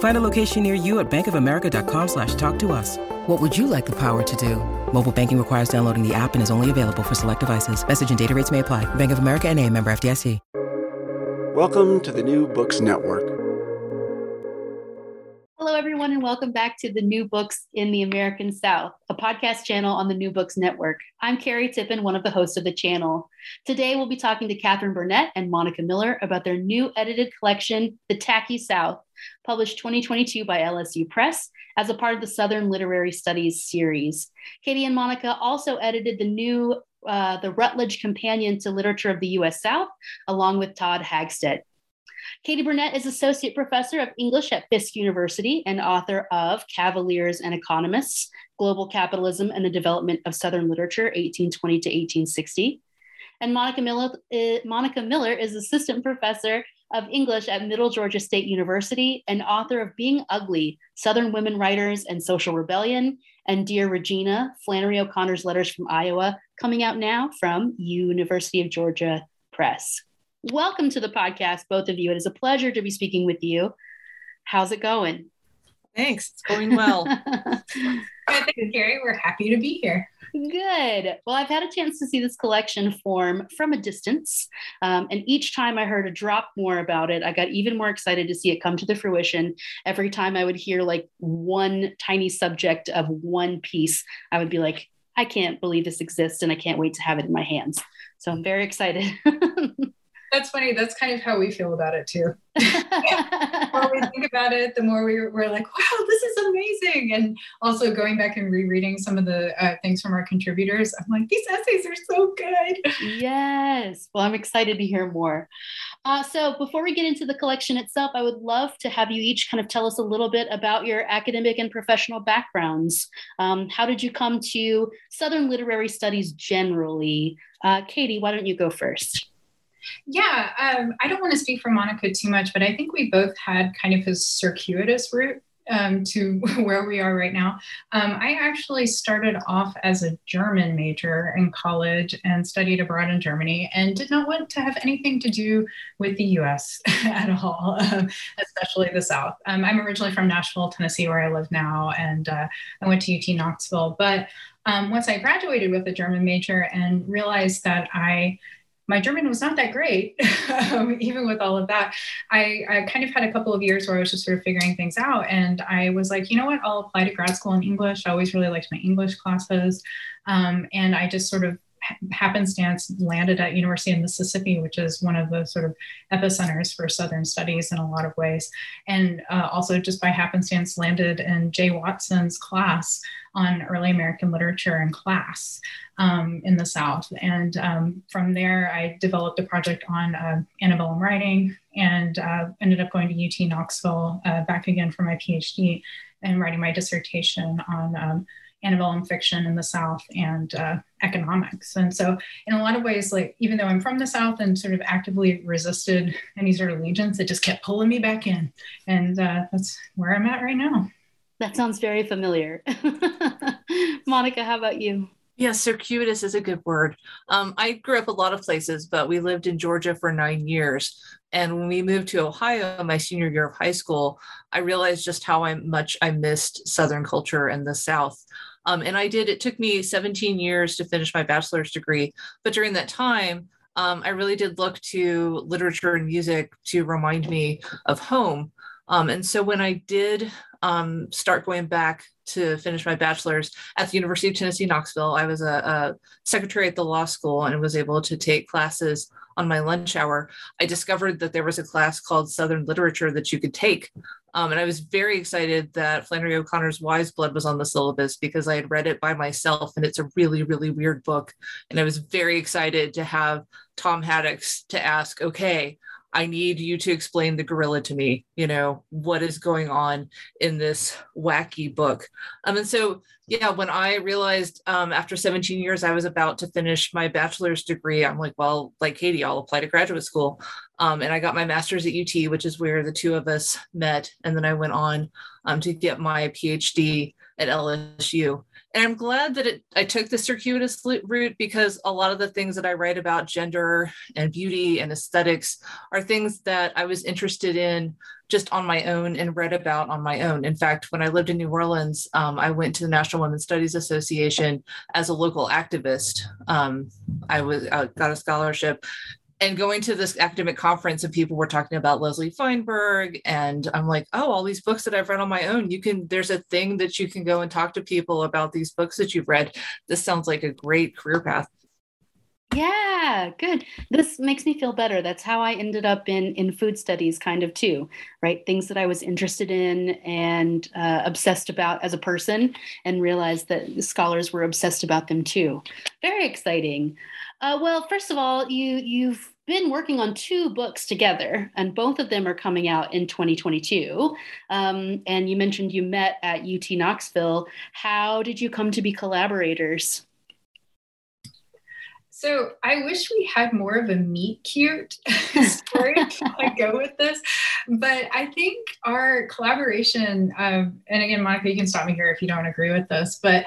Find a location near you at bankofamerica.com slash talk to us. What would you like the power to do? Mobile banking requires downloading the app and is only available for select devices. Message and data rates may apply. Bank of America and a member FDIC. Welcome to the New Books Network. Hello, everyone, and welcome back to the New Books in the American South, a podcast channel on the New Books Network. I'm Carrie Tippen, one of the hosts of the channel. Today, we'll be talking to Catherine Burnett and Monica Miller about their new edited collection, The Tacky South, published 2022 by LSU Press as a part of the Southern Literary Studies series. Katie and Monica also edited the new uh, the Routledge Companion to Literature of the U.S. South, along with Todd Hagstette. Katie Burnett is Associate Professor of English at Fisk University and author of Cavaliers and Economists Global Capitalism and the Development of Southern Literature, 1820 to 1860. And Monica Miller, uh, Monica Miller is Assistant Professor of English at Middle Georgia State University and author of Being Ugly Southern Women Writers and Social Rebellion, and Dear Regina, Flannery O'Connor's Letters from Iowa, coming out now from University of Georgia Press. Welcome to the podcast, both of you. It is a pleasure to be speaking with you. How's it going? Thanks. It's going well. Thank you, Carrie. We're happy to be here. Good. Well, I've had a chance to see this collection form from a distance. Um, and each time I heard a drop more about it, I got even more excited to see it come to the fruition. Every time I would hear like one tiny subject of one piece, I would be like, I can't believe this exists and I can't wait to have it in my hands. So I'm very excited. That's funny. That's kind of how we feel about it too. the more we think about it, the more we, we're like, wow, this is amazing. And also going back and rereading some of the uh, things from our contributors, I'm like, these essays are so good. Yes. Well, I'm excited to hear more. Uh, so before we get into the collection itself, I would love to have you each kind of tell us a little bit about your academic and professional backgrounds. Um, how did you come to Southern literary studies generally? Uh, Katie, why don't you go first? Yeah, um, I don't want to speak for Monica too much, but I think we both had kind of a circuitous route um, to where we are right now. Um, I actually started off as a German major in college and studied abroad in Germany and did not want to have anything to do with the US at all, um, especially the South. Um, I'm originally from Nashville, Tennessee, where I live now, and uh, I went to UT Knoxville. But um, once I graduated with a German major and realized that I my German was not that great, um, even with all of that. I, I, kind of had a couple of years where I was just sort of figuring things out. And I was like, you know what, I'll apply to grad school in English. I always really liked my English classes. Um, and I just sort of happenstance landed at University of Mississippi, which is one of the sort of epicenters for Southern studies in a lot of ways. And uh, also just by happenstance landed in Jay Watson's class on early American literature in class um, in the South. And um, from there, I developed a project on uh, antebellum writing and uh, ended up going to UT Knoxville uh, back again for my PhD and writing my dissertation on um, antebellum fiction in the South and uh, economics. And so, in a lot of ways, like even though I'm from the South and sort of actively resisted any sort of allegiance, it just kept pulling me back in. And uh, that's where I'm at right now. That sounds very familiar. Monica, how about you? Yeah, circuitous is a good word. Um, I grew up a lot of places, but we lived in Georgia for nine years. And when we moved to Ohio, my senior year of high school, I realized just how I, much I missed Southern culture and the South. Um, and I did, it took me 17 years to finish my bachelor's degree. But during that time, um, I really did look to literature and music to remind me of home. Um, and so when I did um, start going back to finish my bachelor's at the University of Tennessee, Knoxville. I was a, a, secretary at the law school and was able to take classes on my lunch hour. I discovered that there was a class called Southern Literature that you could take. Um, and I was very excited that Flannery O'Connor's Wise Blood was on the syllabus because I had read it by myself and it's a really, really weird book. And I was very excited to have Tom Haddox to ask, okay, I need you to explain the gorilla to me. You know, what is going on in this wacky book? Um, and so, yeah, when I realized um, after 17 years I was about to finish my bachelor's degree, I'm like, well, like Katie, I'll apply to graduate school. Um, and I got my master's at UT, which is where the two of us met. And then I went on um, to get my PhD at LSU and I'm glad that it, I took the circuitous route because a lot of the things that I write about gender and beauty and aesthetics are things that I was interested in just on my own and read about on my own. In fact, when I lived in New Orleans, um, I went to the National Women's Studies Association as a local activist. Um, I was I got a scholarship and going to this academic conference and people were talking about Leslie Feinberg and I'm like, oh, all these books that I've read on my own, you can there's a thing that you can go and talk to people about these books that you've read. This sounds like a great career path. Yeah, good. This makes me feel better. That's how I ended up in in food studies, kind of too, right? Things that I was interested in and uh, obsessed about as a person, and realized that scholars were obsessed about them too. Very exciting. Uh, well, first of all, you you've been working on two books together, and both of them are coming out in 2022. Um, and you mentioned you met at UT Knoxville. How did you come to be collaborators? So I wish we had more of a meet cute story to go with this, but I think our collaboration, um, and again, Monica, you can stop me here if you don't agree with this, but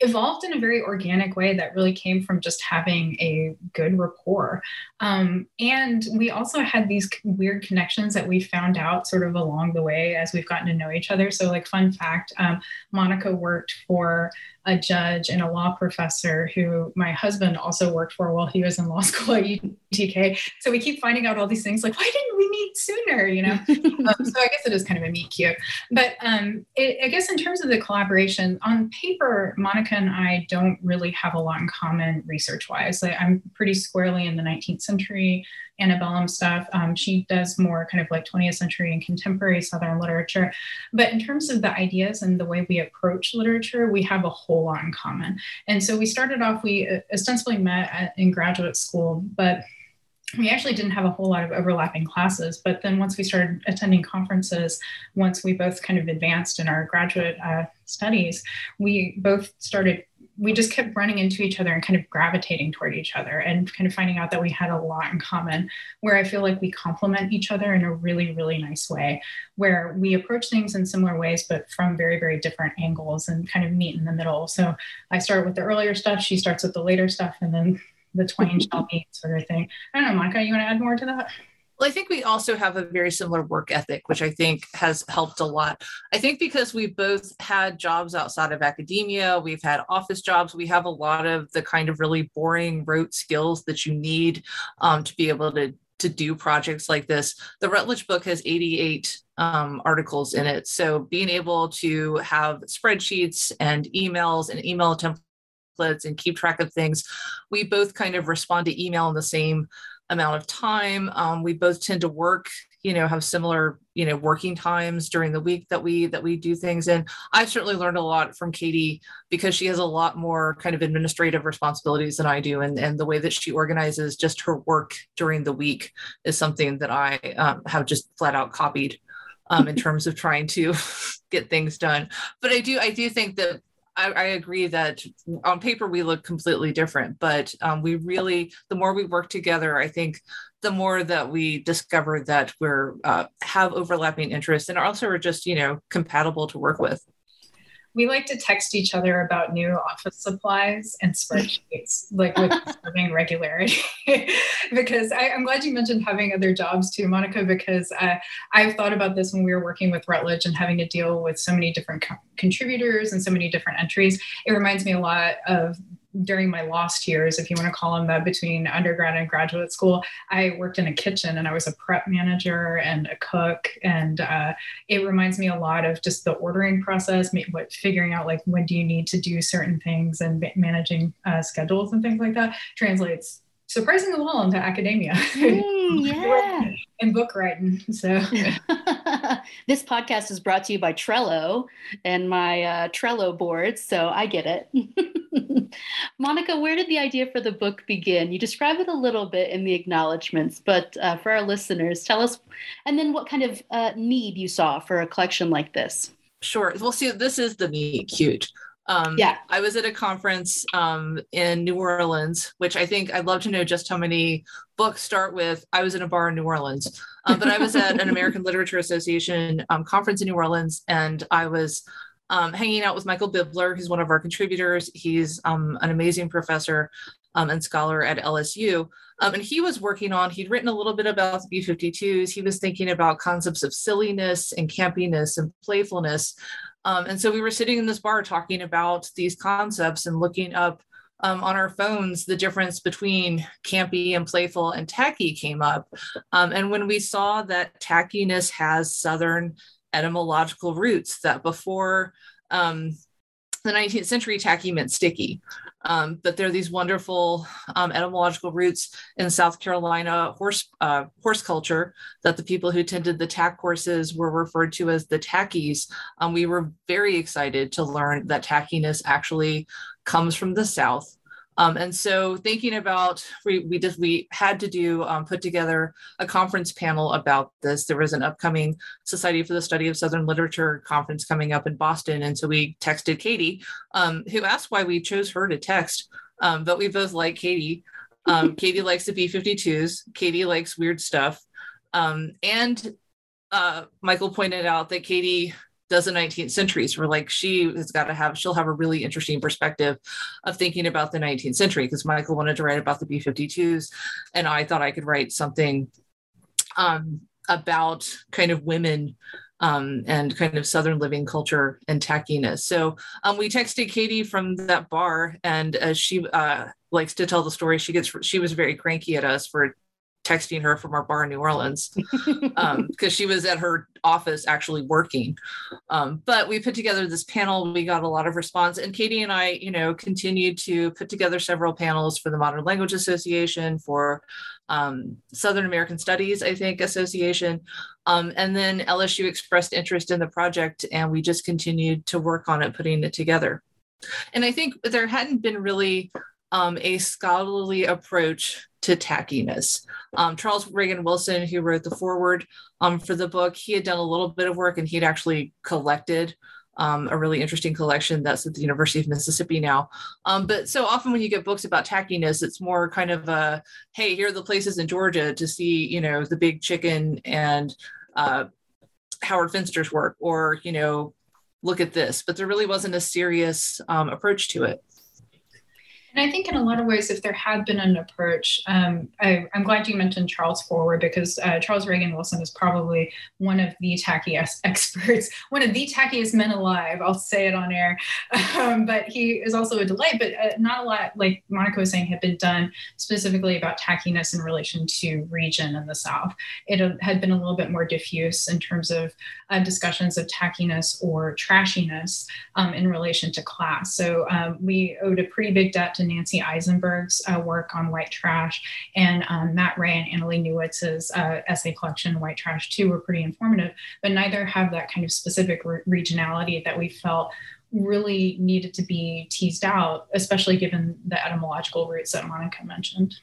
evolved in a very organic way that really came from just having a good rapport. Um, and we also had these weird connections that we found out sort of along the way as we've gotten to know each other. So, like, fun fact um, Monica worked for a judge and a law professor who my husband also worked for while he was in law school at UTK. So, we keep finding out all these things like, why didn't we meet sooner? You know? um, so, I guess it is kind of a meet cute. But um, it, I guess in terms of the collaboration, on paper, Monica and I don't really have a lot in common research wise. Like, I'm pretty squarely in the 19th century antebellum stuff. Um, she does more kind of like 20th century and contemporary Southern literature. But in terms of the ideas and the way we approach literature, we have a whole lot in common. And so we started off, we uh, ostensibly met at, in graduate school, but we actually didn't have a whole lot of overlapping classes but then once we started attending conferences once we both kind of advanced in our graduate uh, studies we both started we just kept running into each other and kind of gravitating toward each other and kind of finding out that we had a lot in common where i feel like we complement each other in a really really nice way where we approach things in similar ways but from very very different angles and kind of meet in the middle so i start with the earlier stuff she starts with the later stuff and then the twain shall meet sort of thing. I don't know, Monica, you want to add more to that? Well, I think we also have a very similar work ethic, which I think has helped a lot. I think because we both had jobs outside of academia, we've had office jobs, we have a lot of the kind of really boring rote skills that you need um, to be able to to do projects like this. The Routledge book has 88 um, articles in it. So being able to have spreadsheets and emails and email templates and keep track of things. We both kind of respond to email in the same amount of time. Um, we both tend to work, you know, have similar, you know, working times during the week that we that we do things. And I've certainly learned a lot from Katie because she has a lot more kind of administrative responsibilities than I do, and and the way that she organizes just her work during the week is something that I um, have just flat out copied. Um, in terms of trying to get things done, but I do I do think that I, I, agree that on paper we look completely different, but um, we really, the more we work together, I think the more that we discover that we're uh, have overlapping interests and also are just, you know, compatible to work with. We like to text each other about new office supplies and spreadsheets, like with disturbing regularity. because I, am glad you mentioned having other jobs too, Monica, because uh, I've thought about this when we were working with Routledge and having to deal with so many different co- contributors and so many different entries. It reminds me a lot of during my lost years, if you want to call them that, between undergrad and graduate school, I worked in a kitchen and I was a prep manager and a cook. And uh, it reminds me a lot of just the ordering process, what figuring out like when do you need to do certain things and managing uh, schedules and things like that translates surprisingly well into academia. Mm, yeah. and book writing. So this podcast is brought to you by Trello and my uh, Trello boards. So I get it. Monica, where did the idea for the book begin? You describe it a little bit in the acknowledgments, but uh, for our listeners, tell us, and then what kind of uh, need you saw for a collection like this. Sure. Well, see, this is the meet cute. Um, yeah. I was at a conference um, in New Orleans, which I think I'd love to know just how many books start with I was in a bar in New Orleans. Um, but I was at an American Literature Association um, conference in New Orleans and I was um, hanging out with Michael Bibler, who's one of our contributors. He's um, an amazing professor and scholar at LSU. and he was working on, he'd written a little bit about the B 52s. He was thinking about concepts of silliness and campiness and playfulness. Um, and so we were sitting in this bar talking about these concepts and looking up um, on our phones, the difference between campy and playful and tacky came up. Um, and when we saw that tackiness has Southern etymological roots, that before um, the 19th century, tacky meant sticky. Um, but there are these wonderful um, etymological roots in South Carolina horse uh, horse culture that the people who tended the tack horses were referred to as the tackies. Um, we were very excited to learn that tackiness actually comes from the South um, and so thinking about, we, we just, we had to do, um, put together a conference panel about this. There was an upcoming Society for the Study of Southern Literature conference coming up in Boston. And so we texted Katie, um, who asked why we chose her to text. Um, but we both like Katie. Um, Katie likes the B-52s. Katie likes weird stuff. Um, and uh, Michael pointed out that Katie does the 19th century. So we're like, she has got to have, she'll have a really interesting perspective of thinking about the 19th century because Michael wanted to write about the B 52s. And I thought I could write something um, about kind of women um, and kind of Southern living culture and tackiness. So um, we texted Katie from that bar, and uh, she uh, likes to tell the story. She gets she was very cranky at us for texting her from our bar in New Orleans because um, she was at her office actually working. Um, but we put together this panel. We got a lot of response, and Katie and I, you know, continued to put together several panels for the Modern Language Association, for um, Southern American Studies, I think, Association. Um, and then LSU expressed interest in the project, and we just continued to work on it, putting it together. And I think there hadn't been really um, a scholarly approach to tackiness. Um, Charles Reagan Wilson, who wrote the foreword um, for the book, he had done a little bit of work and he'd actually collected um, a really interesting collection that's at the University of Mississippi now. Um, but so often when you get books about tackiness, it's more kind of a, hey, here are the places in Georgia to see, you know, the big chicken and uh, Howard Finster's work, or, you know, look at this. But there really wasn't a serious um, approach to it. And I think in a lot of ways, if there had been an approach, um, I, am glad you mentioned Charles Forward because uh, Charles Reagan Wilson is probably one of the tackiest experts, one of the tackiest men alive. I'll say it on air. Um, but he is also a delight, but uh, not a lot, like Monica was saying, had been done specifically about tackiness in relation to region in the South. It had been a little bit more diffuse in terms of uh, discussions of tackiness or trashiness um, in relation to class. So um, we owed a pretty big debt to Nancy Isenberg's uh, work on white trash, and um, Matt Wray and Annalee Newitz's uh, essay collection, White Trash, too, were pretty informative, but neither have that kind of specific re- regionality that we felt really needed to be teased out, especially given the etymological roots that Monica mentioned.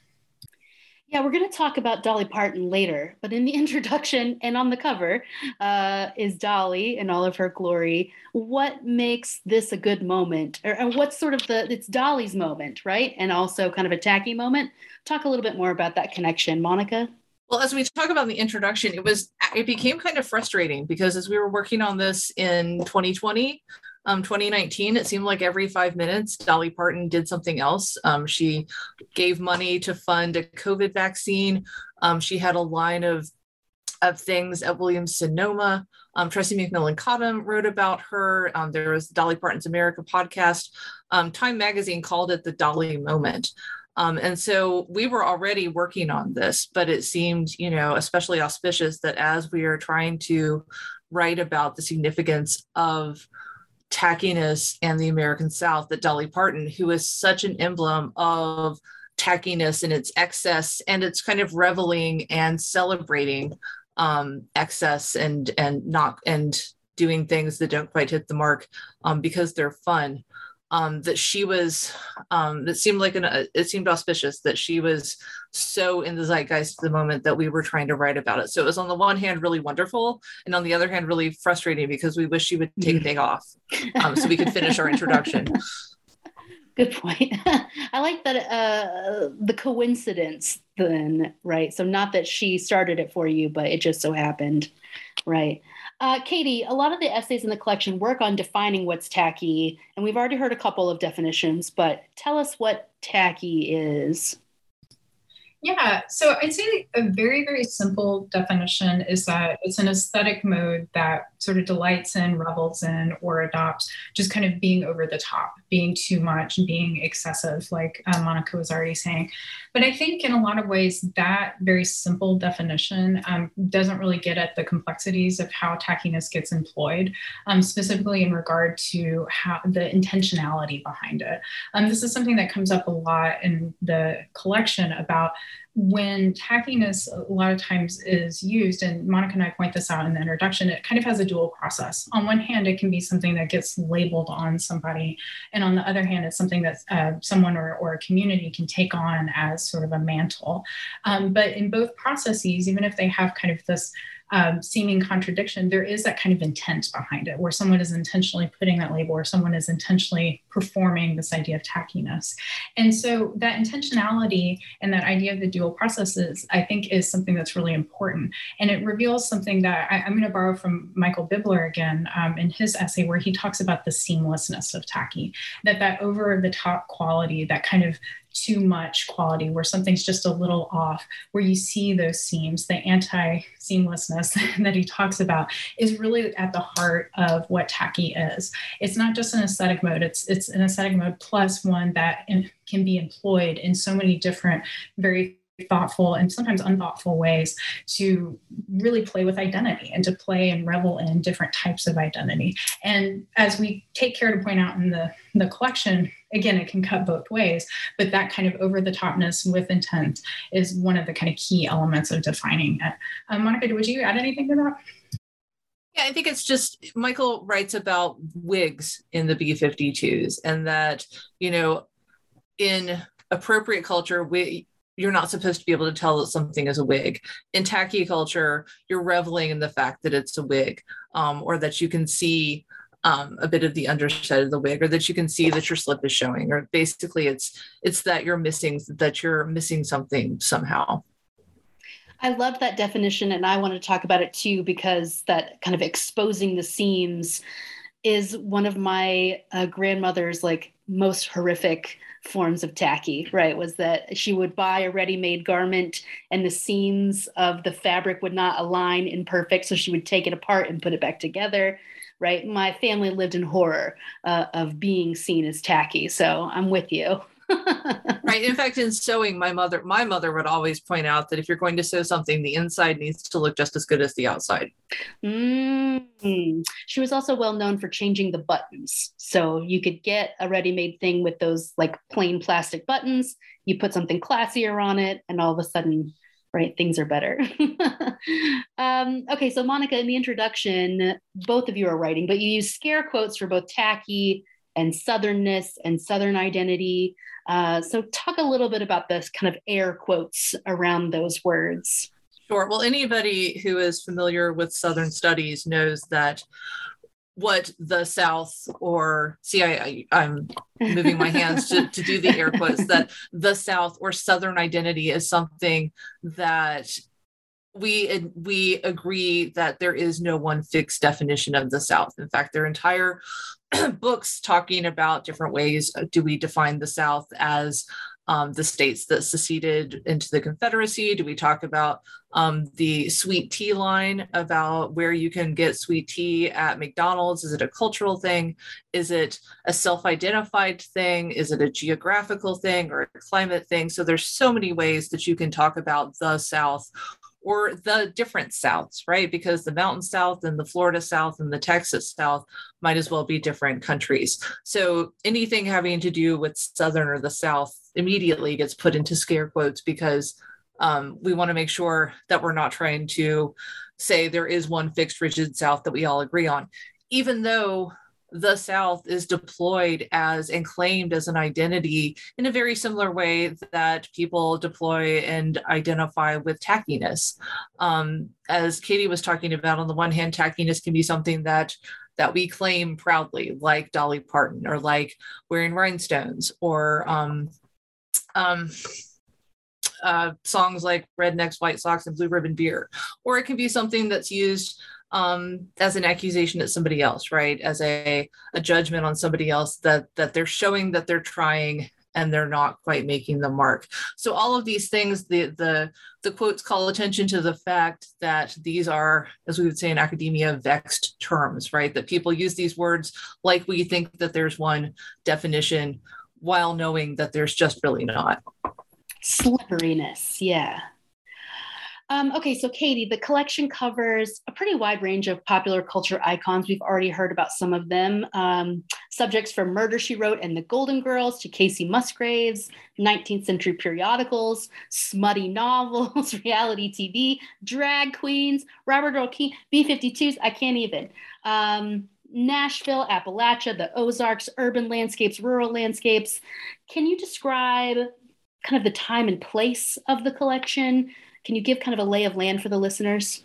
Yeah, we're going to talk about Dolly Parton later, but in the introduction and on the cover uh, is Dolly in all of her glory. What makes this a good moment? Or, or what's sort of the, it's Dolly's moment, right? And also kind of a tacky moment. Talk a little bit more about that connection, Monica. Well, as we talk about in the introduction, it was, it became kind of frustrating because as we were working on this in 2020, um, 2019, it seemed like every five minutes, Dolly Parton did something else. Um, she gave money to fund a COVID vaccine. Um, she had a line of of things at Williams Sonoma. Um, Tressie McMillan Cottom wrote about her. Um, there was Dolly Parton's America podcast. Um, Time Magazine called it the Dolly moment. Um, and so we were already working on this, but it seemed, you know, especially auspicious that as we are trying to write about the significance of tackiness and the American South, that Dolly Parton, who is such an emblem of tackiness and its excess and its kind of reveling and celebrating um, excess and and not and doing things that don't quite hit the mark um, because they're fun um, that she was um, that seemed like an uh, it seemed auspicious that she was so in the zeitgeist at the moment that we were trying to write about it. So it was on the one hand really wonderful and on the other hand really frustrating because we wish she would take a day off um, so we could finish our introduction. Good point. I like that uh, the coincidence then right? So not that she started it for you but it just so happened right uh, Katie, a lot of the essays in the collection work on defining what's tacky, and we've already heard a couple of definitions, but tell us what tacky is. Yeah, so I'd say a very, very simple definition is that it's an aesthetic mode that sort of delights in, revels in, or adopts just kind of being over the top, being too much, being excessive, like uh, Monica was already saying. But I think in a lot of ways, that very simple definition um, doesn't really get at the complexities of how tackiness gets employed, um, specifically in regard to how the intentionality behind it. Um, this is something that comes up a lot in the collection about when tackiness a lot of times is used, and Monica and I point this out in the introduction, it kind of has a dual process. On one hand, it can be something that gets labeled on somebody, and on the other hand, it's something that uh, someone or, or a community can take on as sort of a mantle. Um, but in both processes, even if they have kind of this um, seeming contradiction, there is that kind of intent behind it, where someone is intentionally putting that label, or someone is intentionally performing this idea of tackiness. And so that intentionality and that idea of the dual processes, I think, is something that's really important. And it reveals something that I, am going to borrow from Michael Bibler again um, in his essay, where he talks about the seamlessness of tacky, that that over the top quality, that kind of too much quality, where something's just a little off, where you see those seams, the anti seamlessness that he talks about is really at the heart of what tacky is. It's not just an aesthetic mode, it's, it's an aesthetic mode plus one that in, can be employed in so many different, very thoughtful and sometimes unthoughtful ways to really play with identity and to play and revel in different types of identity. And as we take care to point out in the, the collection, again, it can cut both ways, but that kind of over the topness with intent is one of the kind of key elements of defining it. Um, Monica, would you add anything to that? Yeah, I think it's just Michael writes about wigs in the B 52s and that, you know, in appropriate culture, we, you're not supposed to be able to tell that something is a wig. In tacky culture, you're reveling in the fact that it's a wig um, or that you can see um, a bit of the underside of the wig or that you can see that your slip is showing or basically it's it's that you're missing that you're missing something somehow I love that definition, and I want to talk about it too because that kind of exposing the seams is one of my uh, grandmother's like most horrific forms of tacky, right? Was that she would buy a ready made garment and the seams of the fabric would not align in perfect. So she would take it apart and put it back together, right? My family lived in horror uh, of being seen as tacky. So I'm with you. Right. In fact, in sewing, my mother, my mother would always point out that if you're going to sew something, the inside needs to look just as good as the outside. Mm-hmm. She was also well known for changing the buttons. So you could get a ready-made thing with those like plain plastic buttons. You put something classier on it, and all of a sudden, right, things are better. um, okay, so Monica, in the introduction, both of you are writing, but you use scare quotes for both tacky and southernness and southern identity. Uh, so, talk a little bit about this kind of air quotes around those words. Sure. Well, anybody who is familiar with Southern studies knows that what the South, or see, I, I am moving my hands to, to do the air quotes, that the South or Southern identity is something that we we agree that there is no one fixed definition of the South. In fact, their entire books talking about different ways uh, do we define the South as um, the states that seceded into the Confederacy? Do we talk about um, the sweet tea line about where you can get sweet tea at McDonald's? Is it a cultural thing? Is it a self identified thing? Is it a geographical thing or a climate thing? So there's so many ways that you can talk about the South or the different Souths, right? Because the Mountain South and the Florida South and the Texas South might as well be different countries. So anything having to do with Southern or the South immediately gets put into scare quotes because um, we want to make sure that we're not trying to say there is one fixed rigid South that we all agree on, even though the South is deployed as and claimed as an identity in a very similar way that people deploy and identify with tackiness. Um, as Katie was talking about, on the one hand, tackiness can be something that that we claim proudly, like Dolly Parton, or like wearing rhinestones, or um, um, uh, songs like Rednecks, White Socks, and Blue Ribbon Beer. Or it can be something that's used um, as an accusation at somebody else, right? As a, a judgment on somebody else that that they're showing that they're trying and they're not quite making the mark. So all of these things, the the the quotes call attention to the fact that these are, as we would say in academia, vexed terms, right? That people use these words like we think that there's one definition while knowing that there's just really not. Slipperiness, yeah. Um, okay, so Katie, the collection covers a pretty wide range of popular culture icons. We've already heard about some of them. Um, subjects from Murder She Wrote and the Golden Girls to Kacey Musgraves, 19th century periodicals, smutty novels, reality TV, drag queens, Robert Earl Keen, B 52s, I can't even. Um, Nashville, Appalachia, the Ozarks, urban landscapes, rural landscapes. Can you describe kind of the time and place of the collection? Can you give kind of a lay of land for the listeners?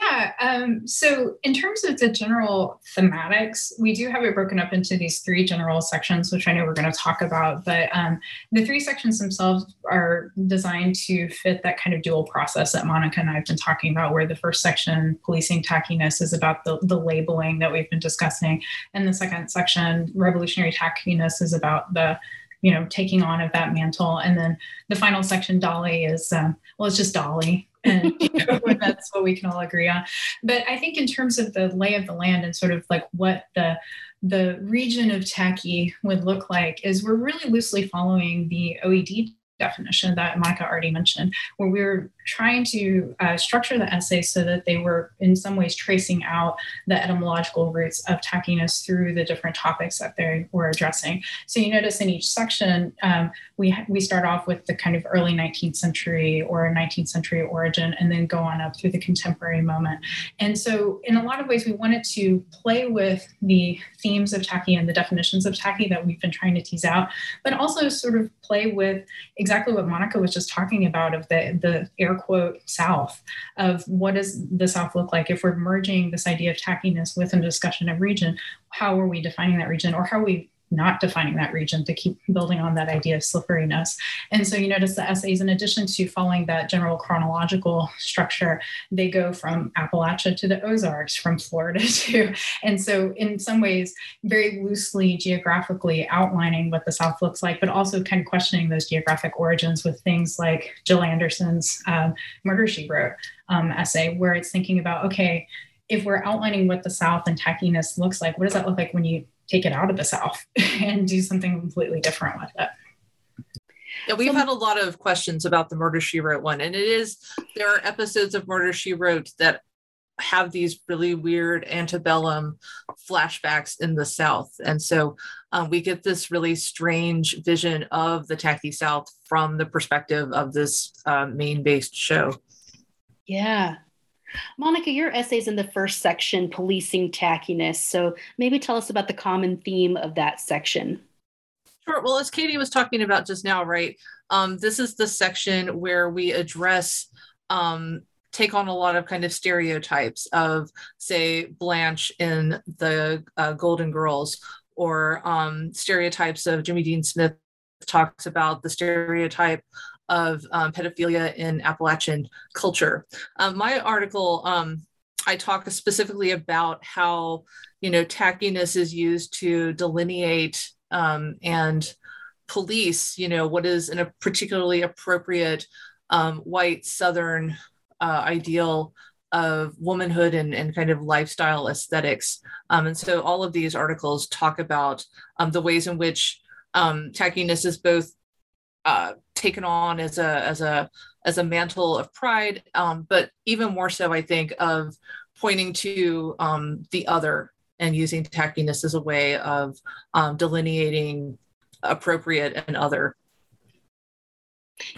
Yeah. Um, so, in terms of the general thematics, we do have it broken up into these three general sections, which I know we're going to talk about. But um, the three sections themselves are designed to fit that kind of dual process that Monica and I have been talking about, where the first section, policing tackiness, is about the, the labeling that we've been discussing. And the second section, revolutionary tackiness, is about the you know taking on of that mantle. And then the final section dolly is um, well it's just dolly. And that's what we can all agree on. But i think in terms of the lay of the land and sort of like what the the region of tacky would look like is we're really loosely following the oed definition that Monica already mentioned, where we are trying to uh, structure the essay so that they were in some ways tracing out the etymological roots of tackiness through the different topics that they were addressing. So you notice in each section, um, we, we start off with the kind of early 19th century or 19th century origin and then go on up through the contemporary moment. And so in a lot of ways, we wanted to play with the themes of tacky and the definitions of tacky that we've been trying to tease out, but also sort of play with exactly what Monica was just talking about of the, the air quote South, of what does the South look like? If we're merging this idea of tackiness with a discussion of region, how are we defining that region? Or how we not defining that region to keep building on that idea of slipperiness. And so you notice the essays, in addition to following that general chronological structure, they go from Appalachia to the Ozarks, from Florida to, and so in some ways, very loosely geographically outlining what the South looks like, but also kind of questioning those geographic origins with things like Jill Anderson's um, Murder She Wrote um, essay, where it's thinking about, okay, if we're outlining what the South and tackiness looks like, what does that look like when you take it out of the South and do something completely different with it. Yeah, we've had a lot of questions about the Murder She Wrote one, and it is there are episodes of Murder She Wrote that have these really weird antebellum flashbacks in the South, and so um, we get this really strange vision of the tacky South from the perspective of this uh, Maine-based show. Yeah, Monica, your essay's in the first section, policing tackiness. So maybe tell us about the common theme of that section. Sure. Well, as Katie was talking about just now, right? Um, this is the section where we address, um, take on a lot of kind of stereotypes of, say, Blanche in the uh, Golden Girls, or um, stereotypes of Jimmy Dean Smith talks about the stereotype of um, pedophilia in Appalachian culture. Um, my article, um, I talk specifically about how you know tackiness is used to delineate um, and police, you know, what is in a particularly appropriate um, white Southern uh, ideal of womanhood and, and kind of lifestyle aesthetics. Um, and so all of these articles talk about um, the ways in which um, tackiness is both uh, taken on as a as a as a mantle of pride, um, but even more so, I think, of pointing to um, the other and using tackiness as a way of um, delineating appropriate and other.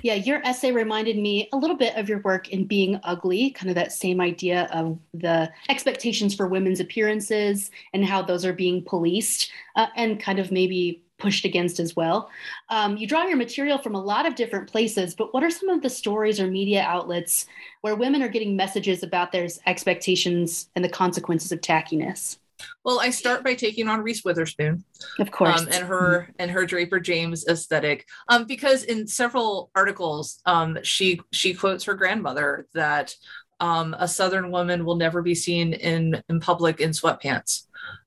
Yeah, your essay reminded me a little bit of your work in Being Ugly, kind of that same idea of the expectations for women's appearances and how those are being policed uh, and kind of maybe pushed against as well. Um, you draw your material from a lot of different places, but what are some of the stories or media outlets where women are getting messages about their expectations and the consequences of tackiness? Well, I start by taking on Reese Witherspoon, of course, um, and her and her Draper James aesthetic, um, because in several articles, um, she she quotes her grandmother that um, a Southern woman will never be seen in in public in sweatpants,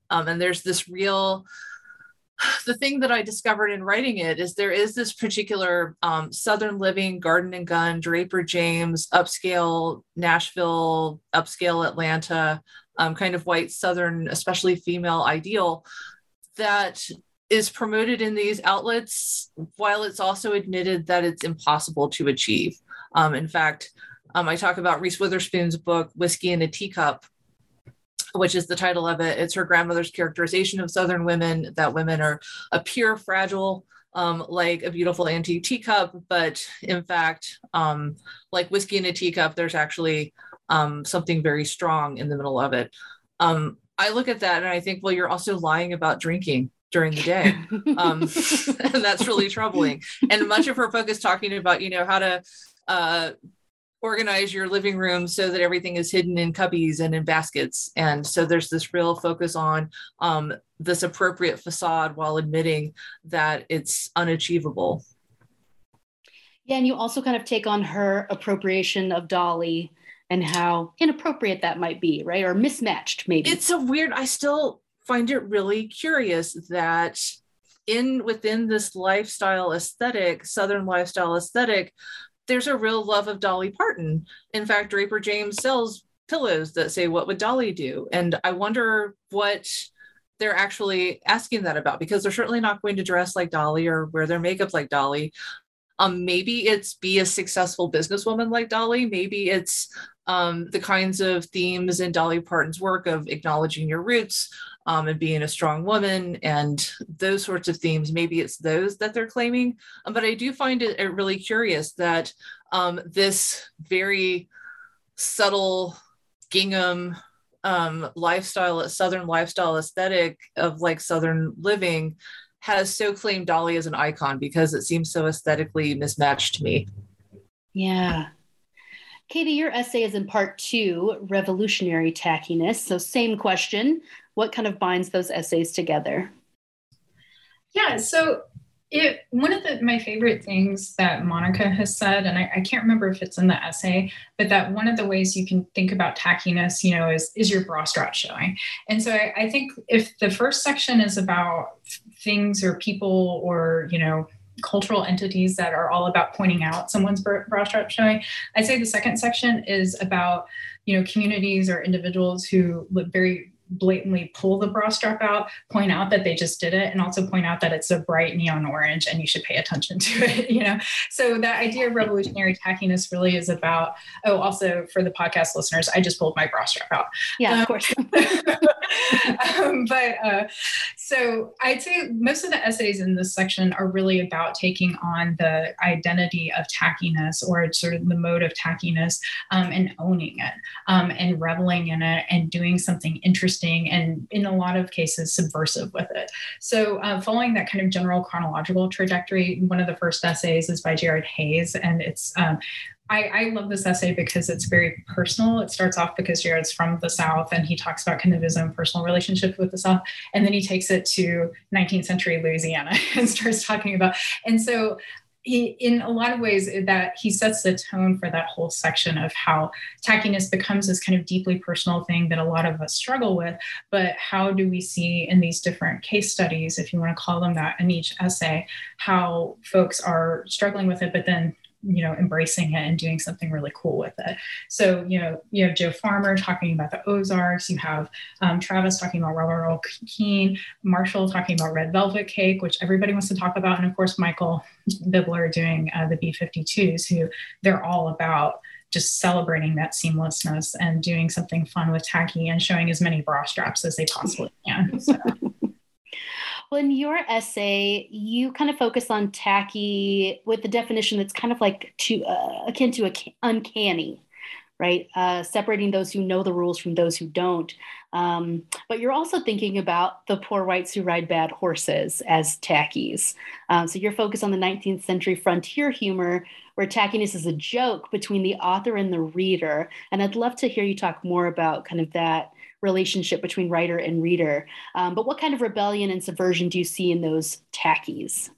um, and there's this real. The thing that I discovered in writing it is there is this particular um, Southern living, garden and gun, Draper James, upscale Nashville, upscale Atlanta, um, kind of white southern especially female ideal that is promoted in these outlets while it's also admitted that it's impossible to achieve. Um, in fact um, i talk about reese witherspoon's book whiskey in a teacup which is the title of it it's her grandmother's characterization of southern women that women are appear fragile um, like a beautiful antique teacup, but in fact, um, like whiskey in a teacup, there's actually um, something very strong in the middle of it. Um, I look at that and I think, well, you're also lying about drinking during the day. Um, and that's really troubling. And much of her focus talking about, you know, how to uh, organize your living room so that everything is hidden in cubbies and in baskets. And so there's this real focus on um, this appropriate facade while admitting that it's unachievable. Yeah, and you also kind of take on her appropriation of Dolly and how inappropriate that might be, right? Or mismatched, maybe. It's a weird, I still find it really curious that in within this lifestyle aesthetic, Southern lifestyle aesthetic, there's a real love of Dolly Parton. In fact, Draper James sells pillows that say, What would Dolly do? And I wonder what they're actually asking that about because they're certainly not going to dress like Dolly or wear their makeup like Dolly. Um, maybe it's be a successful businesswoman like Dolly. Maybe it's um, the kinds of themes in Dolly Parton's work of acknowledging your roots um, and being a strong woman and those sorts of themes. Maybe it's those that they're claiming. Um, but I do find it, really curious that um, this very subtle gingham um, lifestyle, Southern lifestyle aesthetic of like Southern living has so claimed Dolly as an icon because it seems so aesthetically mismatched to me. Yeah. Katie, your essay is in part two, Revolutionary Tackiness. So, same question. What kind of binds those essays together? Yeah, so it one of the, my favorite things that Monica has said, and I, I, can't remember if it's in the essay, but that one of the ways you can think about tackiness, you know, is is your bra strap showing. And so I, I think if the first section is about things or people or you know cultural entities that are all about pointing out someone's bra strap showing. I'd say the second section is about, you know, communities or individuals who look very blatantly pull the bra strap out, point out that they just did it, and also point out that it's a bright neon orange and you should pay attention to it. You know, so that idea of revolutionary tackiness really is about. Oh, also for the podcast listeners, I just pulled my bra strap out. Yeah, um, of course. um, but uh, so I'd say most of the essays in this section are really about taking on the identity of tackiness or sort of the mode of tackiness um, and owning it um, and reveling in it and doing something interesting and in a lot of cases subversive with it. So uh, following that kind of general chronological trajectory, one of the first essays is by Jared Hayes and it's um, I, I, love this essay because it's very personal. It starts off because Jared's from the South and he talks about kind of his own personal relationship with the South. And then he takes it to 19th century Louisiana and starts talking about. And so he, in a lot of ways eh, that he sets the tone for that whole section of how tackiness becomes this kind of deeply personal thing that a lot of us struggle with. But how do we see in these different case studies if you want to call them that in each essay how folks are struggling with it but then you know embracing it and doing something really cool with it so you know you have joe farmer talking about the ozarks you have um, travis talking about robert earl keen marshall talking about red velvet cake which everybody wants to talk about and of course michael bibler doing uh, the b-52s who they're all about just celebrating that seamlessness and doing something fun with tacky and showing as many bra straps as they possibly can so. In your essay, you kind of focus on tacky with the definition that's kind of like to uh, akin to a uncanny, right? Uh, separating those who know the rules from those who don't. Um, but you're also thinking about the poor whites who ride bad horses as tackies. Um, so you're focused on the 19th century frontier humor where tackiness is a joke between the author and the reader. And I'd love to hear you talk more about kind of that relationship between writer and reader. Um, but what kind of rebellion and subversion do you see in those tackies?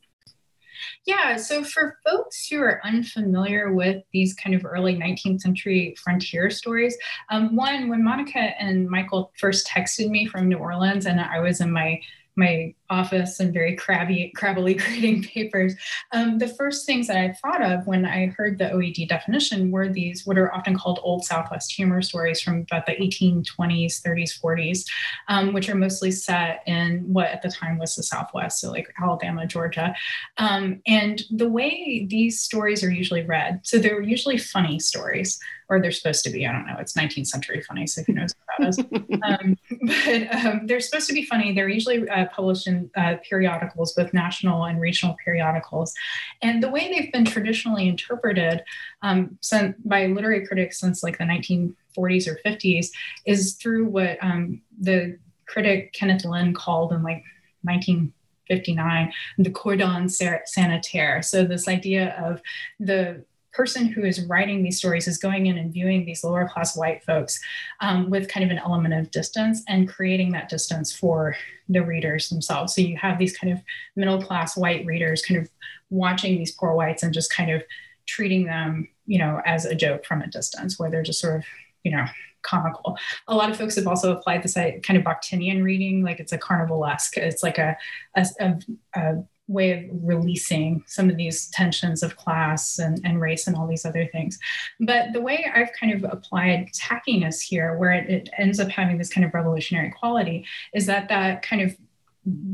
Yeah, so for folks who are unfamiliar with these kind of early 19th century frontier stories, um, one, when Monica and Michael first texted me from New Orleans and I was in my my office and very crabby, crabbily grading papers. Um, the first things that I thought of when I heard the OED definition were these what are often called Old Southwest humor stories from about the 1820s, 30s, 40s, um, which are mostly set in what at the time was the Southwest, so like Alabama, Georgia. Um, and the way these stories are usually read, so they're usually funny stories or they're supposed to be. I don't know. It's 19th century funny, so who knows what that is. um, but um, they're supposed to be funny. They're usually uh, published in uh, periodicals, both national and regional periodicals. And the way they've been traditionally interpreted um, by literary critics since like the 1940s or 50s is through what um, the critic Kenneth Lynn called in like 1959 the cordon sanitaire. So this idea of the person who is writing these stories is going in and viewing these lower class white folks um, with kind of an element of distance and creating that distance for the readers themselves. So you have these kind of middle class white readers kind of watching these poor whites and just kind of treating them, you know, as a joke from a distance, where they're just sort of, you know, comical. A lot of folks have also applied this uh, kind of Bakhtinian reading, like it's a carnivalesque. It's like a, a, a, a way of releasing some of these tensions of class and, and race and all these other things. But the way I've kind of applied tackiness here, where it, it ends up having this kind of revolutionary quality, is that that kind of,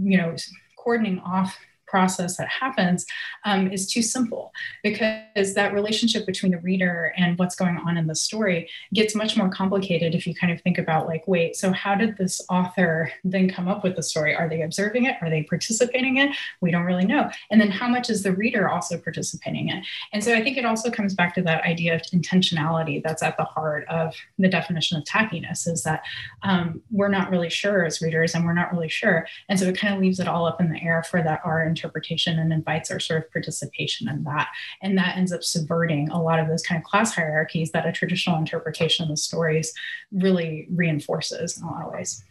you know, cordoning off process that happens um, is too simple because that relationship between the reader and what's going on in the story gets much more complicated if you kind of think about like wait so how did this author then come up with the story? Are they observing it? Are they participating in it? We don't really know. And then how much is the reader also participating in? It and so i think it also comes back to that idea of intentionality that's at the heart of the definition of tackiness is that um, we're not really sure as readers and we're not really sure. And so it kind of leaves it all up in the air for that our interpretation and invites our sort of participation in that. And that ends up subverting a lot of those kind of class hierarchies that a traditional interpretation of the stories really reinforces in a lot of ways.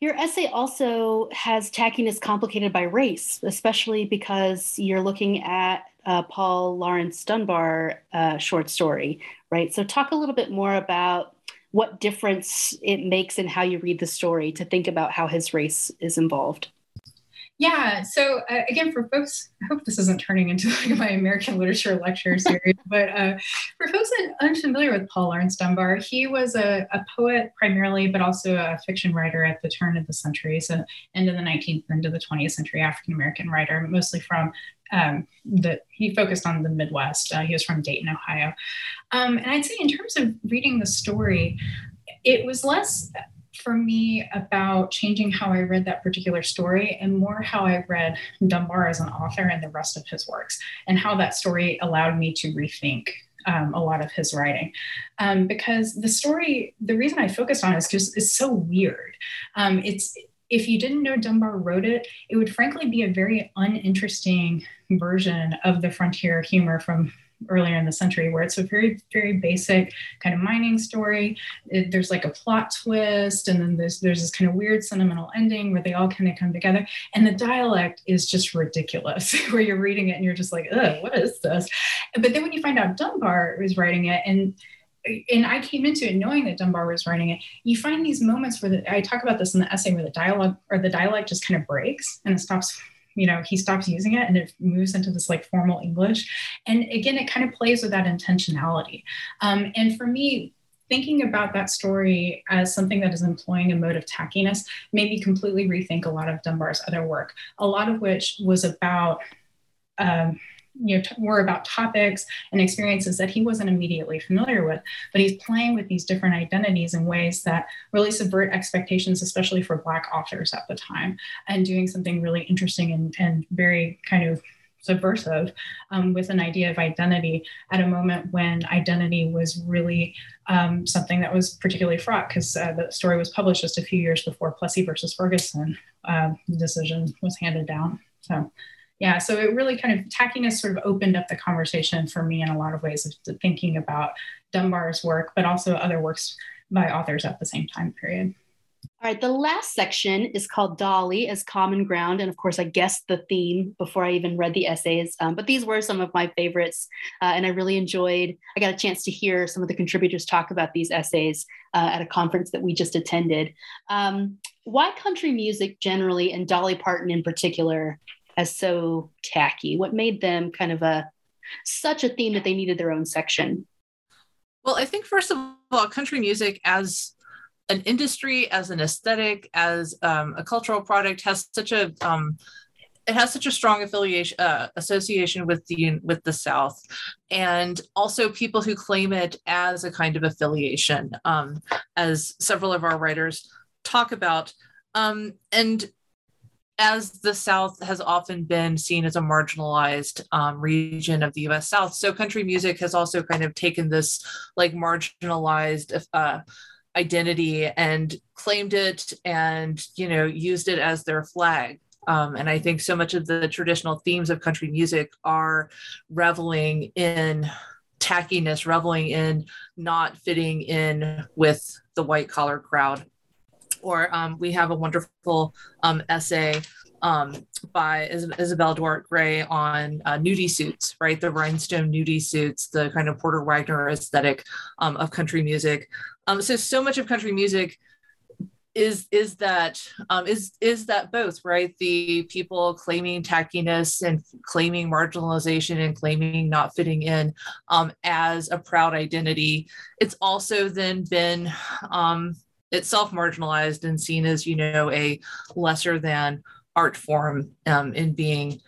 Your essay also has tackiness complicated by race, especially because you're looking at uh, Paul Laurence Dunbar uh, short story, right? So, talk a little bit more about what difference it makes in how you read the story to think about how his race is involved. Yeah. So uh, again, for folks, I hope this isn't turning into like my American literature lecture series, but uh, for folks that unfamiliar with Paul Laurence Dunbar, he was a, a, poet primarily, but also a fiction writer at the turn of the century, so end of the 19th, end of the 20th century, African American writer, mostly from um, the he focused on the Midwest. Uh, he was from Dayton, Ohio, um, and I'd say in terms of reading the story, it was less for me about changing how I read that particular story and more how I read Dunbar as an author and the rest of his works, and how that story allowed me to rethink um, a lot of his writing. Um, because the story, the reason I focused on it is just it's so weird. Um, it's if you didn't know Dunbar wrote it, it would frankly be a very uninteresting version of the frontier humor from earlier in the century, where it's a very, very basic kind of mining story. It, there's like a plot twist, and then there's there's this kind of weird sentimental ending where they all kind of come together. And the dialect is just ridiculous, where you're reading it and you're just like, ugh, what is this? But then when you find out Dunbar was writing it, and and I came into it knowing that Dunbar was writing it. You find these moments where the, I talk about this in the essay where the dialogue or the dialect just kind of breaks and it stops you know he stops using it and it moves into this like formal english. And again it kind of plays with that intentionality. Um, and for me thinking about that story as something that is employing a mode of tackiness made me completely rethink a lot of dunbar's other work a lot of which was about um, you know, t- were about topics and experiences that he wasn't immediately familiar with. But he's playing with these different identities in ways that really subvert expectations, especially for Black authors at the time, and doing something really interesting and, and very kind of subversive um, with an idea of identity at a moment when identity was really um, something that was particularly fraught because uh, the story was published just a few years before Plessy versus Ferguson uh, decision was handed down. So yeah so it really kind of tackiness sort of opened up the conversation for me in a lot of ways of thinking about dunbar's work but also other works by authors at the same time period all right, the last section is called Dolly as Common Ground. And of course, I guessed the theme before I even read the essays. Um, but these were some of my favorites. Uh, and I really enjoyed, I got a chance to hear some of the contributors talk about these essays uh, at a conference that we just attended. Um, why country music generally, and Dolly Parton in particular, as so tacky? What made them kind of a such a theme that they needed their own section? Well, I think first of all, country music as an industry, as an aesthetic, as um, a cultural product has such a um, it has such a strong affiliation uh, association with the with the South, and also people who claim it as a kind of affiliation, um, as several of our writers talk about. Um, and as the South has often been seen as a marginalized um, region of the US South. So country music has also kind of taken this like marginalized uh, identity and claimed it and, you know, used it as their flag. Um, and I think so much of the traditional themes of country music are reveling in tackiness, reveling in not fitting in with the white collar crowd or um, we have a wonderful um, essay um, by Isabel Duarte Gray on uh, nudie suits, right? The rhinestone nudie suits, the kind of Porter Wagoner aesthetic um, of country music. Um, so, so much of country music is is that um, is is that both right the people claiming tackiness and claiming marginalization and claiming not fitting in um, as a proud identity it's also then been um, itself marginalized and seen as you know a lesser than art form um, in being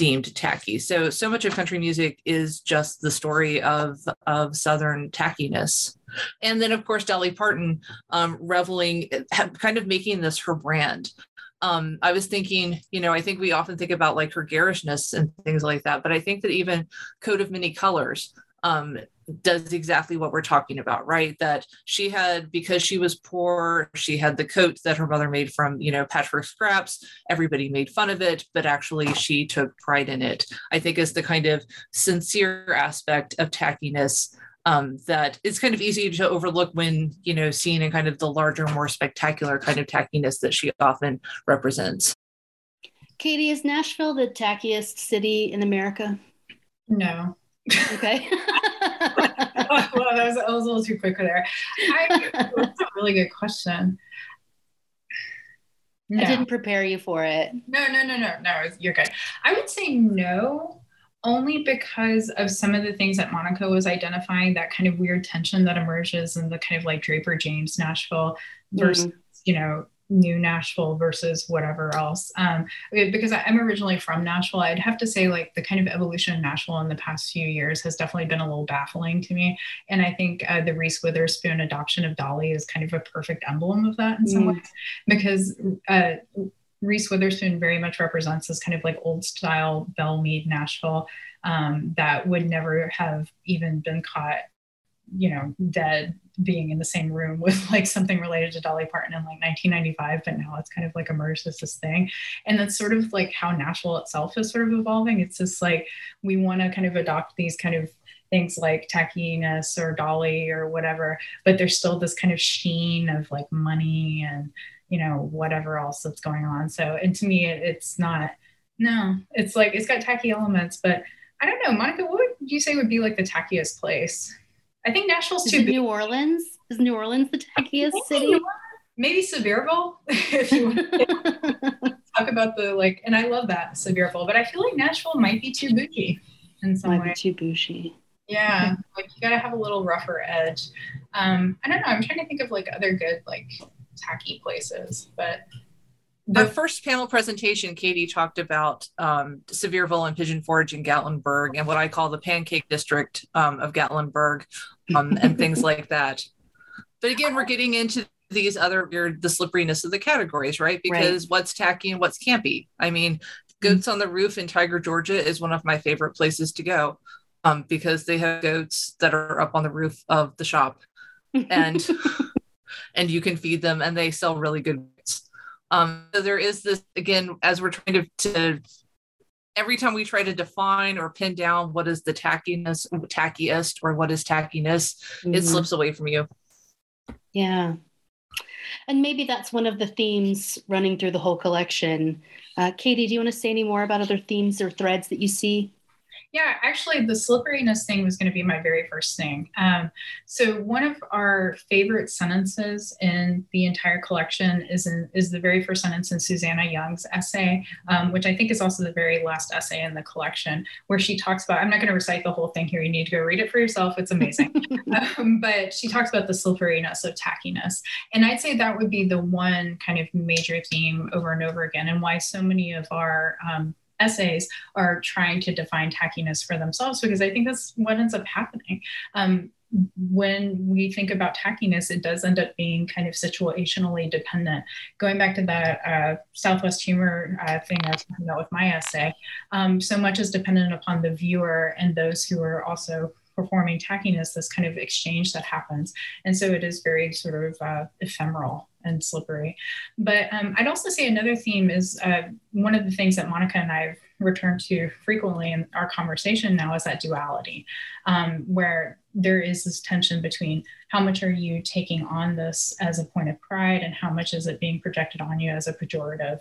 deemed tacky. So so much of country music is just the story of of southern tackiness. And then of course dolly parton um, reveling kind of making this her brand. Um, I was thinking, you know, I think we often think about like her garishness and things like that, but I think that even Coat of Many Colors um, does exactly what we're talking about, right? That she had, because she was poor, she had the coat that her mother made from, you know, patchwork scraps. Everybody made fun of it, but actually she took pride in it. I think is the kind of sincere aspect of tackiness um, that it's kind of easy to overlook when, you know, seen in kind of the larger, more spectacular kind of tackiness that she often represents. Katie, is Nashville the tackiest city in America? No. Okay. well, that was, that was a little too quick there. I, that's a really good question. No. I didn't prepare you for it. No, no, no, no, no. You're good. I would say no, only because of some of the things that Monica was identifying, that kind of weird tension that emerges in the kind of like Draper James Nashville versus, mm-hmm. you know, new Nashville versus whatever else. Um, because I'm originally from Nashville, I'd have to say like the kind of evolution of Nashville in the past few years has definitely been a little baffling to me. And I think uh, the Reese Witherspoon adoption of Dolly is kind of a perfect emblem of that in some mm. ways, because uh, Reese Witherspoon very much represents this kind of like old style Belle Meade Nashville um, that would never have even been caught you know, dead being in the same room with like something related to Dolly Parton in like 1995, but now it's kind of like emerged as this thing. And that's sort of like how Nashville itself is sort of evolving. It's just like we want to kind of adopt these kind of things like tackiness or dolly or whatever, but there's still this kind of sheen of like money and you know whatever else that's going on. So and to me, it, it's not. No, it's like it's got tacky elements, but I don't know, Monica. What would you say would be like the tackiest place? I think Nashville's Is too big. New Orleans? Is New Orleans the tackiest city? Maybe Sevierville, if you want to talk about the like. And I love that Sevierville, but I feel like Nashville might be too bougie in some Might be way. too bougie. Yeah, like you gotta have a little rougher edge. Um, I don't know. I'm trying to think of like other good like tacky places, but Our the first panel presentation, Katie talked about um, Sevierville and Pigeon Forge and Gatlinburg and what I call the pancake district um, of Gatlinburg um, and things like that. But again, we're getting into these other weird, the slipperiness of the categories, right? Because what's tacky and what's campy. I mean, Goats on the Roof in Tiger, Georgia is one of my favorite places to go um, because they have goats that are up on the roof of the shop and and you can feed them and they sell really good. Um so there is this again as we're trying to, to every time we try to define or pin down what is the tackiness tackiest or what is tackiness it Mhm. slips away from you Yeah. And maybe that's one of the themes running through the whole collection. Uh, Katie, do you want to say any more about other themes or threads that you see? Yeah, actually, the slipperiness thing was going to be my very first thing. Um, so one of our favorite sentences in the entire collection is in, is the very first sentence in Susanna Young's essay, um, which I think is also the very last essay in the collection, where she talks about. I'm not going to recite the whole thing here. You need to go read it for yourself. It's amazing. um, but she talks about the slipperiness of tackiness, and I'd say that would be the one kind of major theme over and over again, and why so many of our um, essays are trying to define tackiness for themselves because I think that's what ends up happening. Um, when we think about tackiness, it does end up being kind of situationally dependent. Going back to that uh, Southwest humor uh, thing I was talking about with my essay, um, so much is dependent upon the viewer and those who are also performing tackiness, this kind of exchange that happens. And so it is very sort of uh, ephemeral and slippery. But um, I'd also say another theme is uh, one of the things that Monica and I have returned to frequently in our conversation now is that duality, um, where there is this tension between how much are you taking on this as a point of pride and how much is it being projected on you as a pejorative,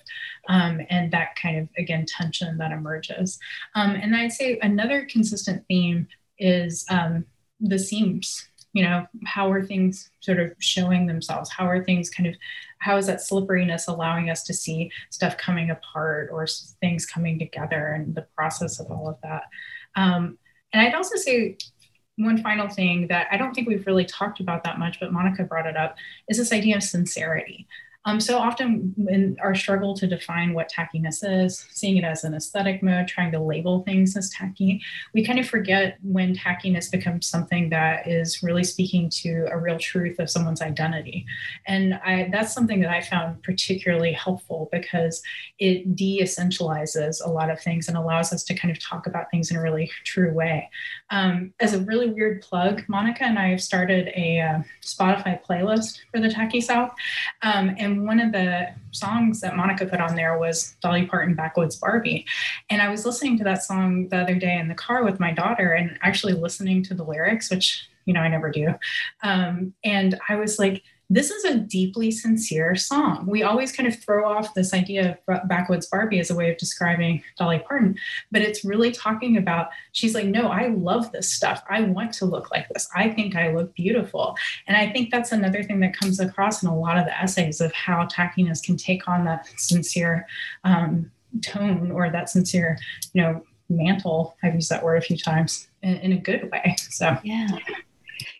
um, and that kind of, again, tension that emerges. Um, and I'd say another consistent theme is um, the seams you know how are things sort of showing themselves? How are things kind of how is that slipperiness allowing us to see stuff coming apart or things coming together and the process of all of that? Um, and i'd also say one final thing that i don't think we've really talked about that much but monica brought it up is this idea of sincerity um, so often in our struggle to define what tackiness is, seeing it as an aesthetic mode, trying to label things as tacky, we kind of forget when tackiness becomes something that is really speaking to a real truth of someone's identity. And I, that's something that I found particularly helpful because it de-essentializes a lot of things and allows us to kind of talk about things in a really true way. Um, as a really weird plug, Monica and I have started a uh, Spotify playlist for the Tacky South. Um, and one of the songs that Monica put on there was Dolly Parton Backwoods Barbie. And I was listening to that song the other day in the car with my daughter and actually listening to the lyrics, which, you know, I never do. Um, and I was like, this is a deeply sincere song. We always kind of throw off this idea of Backwoods Barbie as a way of describing Dolly Parton, but it's really talking about, she's like, no, I love this stuff. I want to look like this. I think I look beautiful. And I think that's another thing that comes across in a lot of the essays of how tackiness can take on that sincere um, tone or that sincere, you know, mantle. I've used that word a few times in, in a good way. So, yeah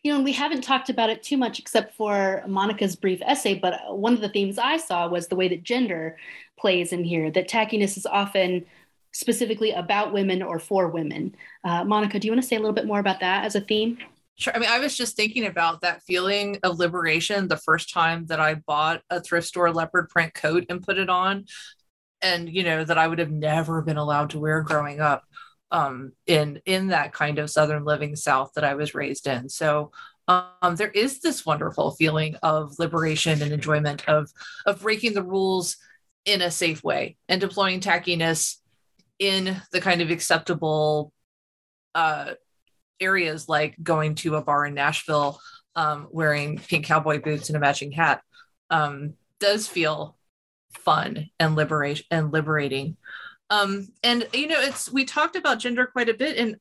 you know, and we haven't talked about it too much except for Monica's brief essay, but one of the themes I saw was the way that gender plays in here, that tackiness is often specifically about women or for women. Uh, Monica, do you want to say a little bit more about that as a theme? Sure. I mean, I was just thinking about that feeling of liberation the first time that I bought a thrift store leopard print coat and put it on. And, you know, that I would have never been allowed to wear growing up um, in in that kind of southern living south that I was raised in. So um, there is this wonderful feeling of liberation and enjoyment of of breaking the rules in a safe way and deploying tackiness in the kind of acceptable uh, areas like going to a bar in Nashville, um, wearing pink cowboy boots and a matching hat, um, does feel fun and liberation and liberating. Um, and you know, it's we talked about gender quite a bit, and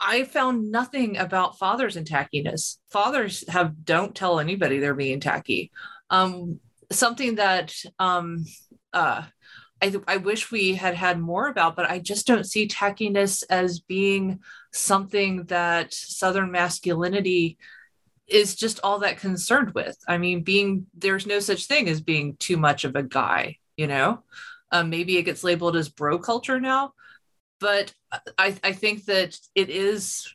I found nothing about fathers and tackiness. Fathers have don't tell anybody they're being tacky. Um, something that um, uh, I, I wish we had had more about, but I just don't see tackiness as being something that Southern masculinity is just all that concerned with. I mean, being there's no such thing as being too much of a guy, you know? Um, maybe it gets labeled as bro culture now, but I, I think that it is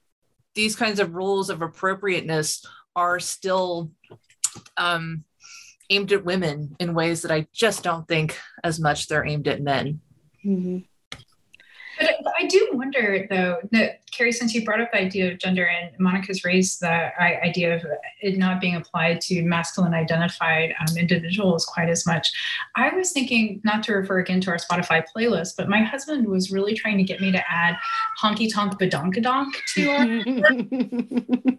these kinds of rules of appropriateness are still um, aimed at women in ways that I just don't think as much they're aimed at men. Mm-hmm. But I do wonder, though, that Carrie, since you brought up the idea of gender and Monica's raised the idea of it not being applied to masculine identified um, individuals quite as much, I was thinking, not to refer again to our Spotify playlist, but my husband was really trying to get me to add honky tonk badonkadonk to our.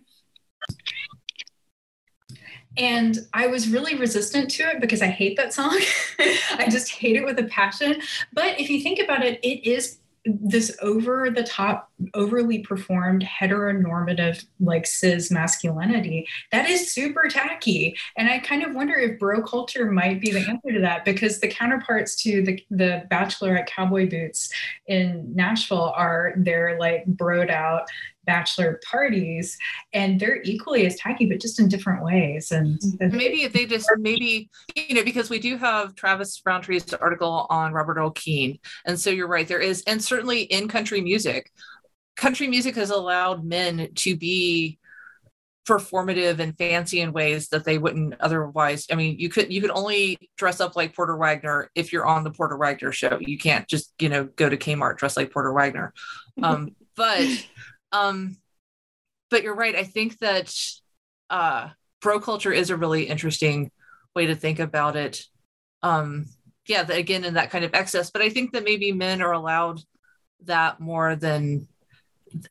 And I was really resistant to it because I hate that song. I just hate it with a passion. But if you think about it, it is this over the top overly performed heteronormative like cis masculinity that is super tacky. And i kind of wonder if bro culture might be the answer to that because the counterparts to the the bachelorette cowboy boots in nashville are they're like broed out bachelor parties and they're equally as tacky but just in different ways. And mm-hmm. maybe they just maybe you know because we do have travis rountree's article on robert earl keen and so you're right there is and certainly in country music country music has allowed men to be performative and fancy in ways that they wouldn't otherwise. I mean, you could you could only dress up like Porter Wagoner if you're on the Porter Wagoner show. You can't just you know go to Kmart dress like Porter Wagoner. Um, but um, but you're right. I think that uh, bro culture is a really interesting way to think about it. Um, yeah, the, again, in that kind of excess. But I think that maybe men are allowed that more than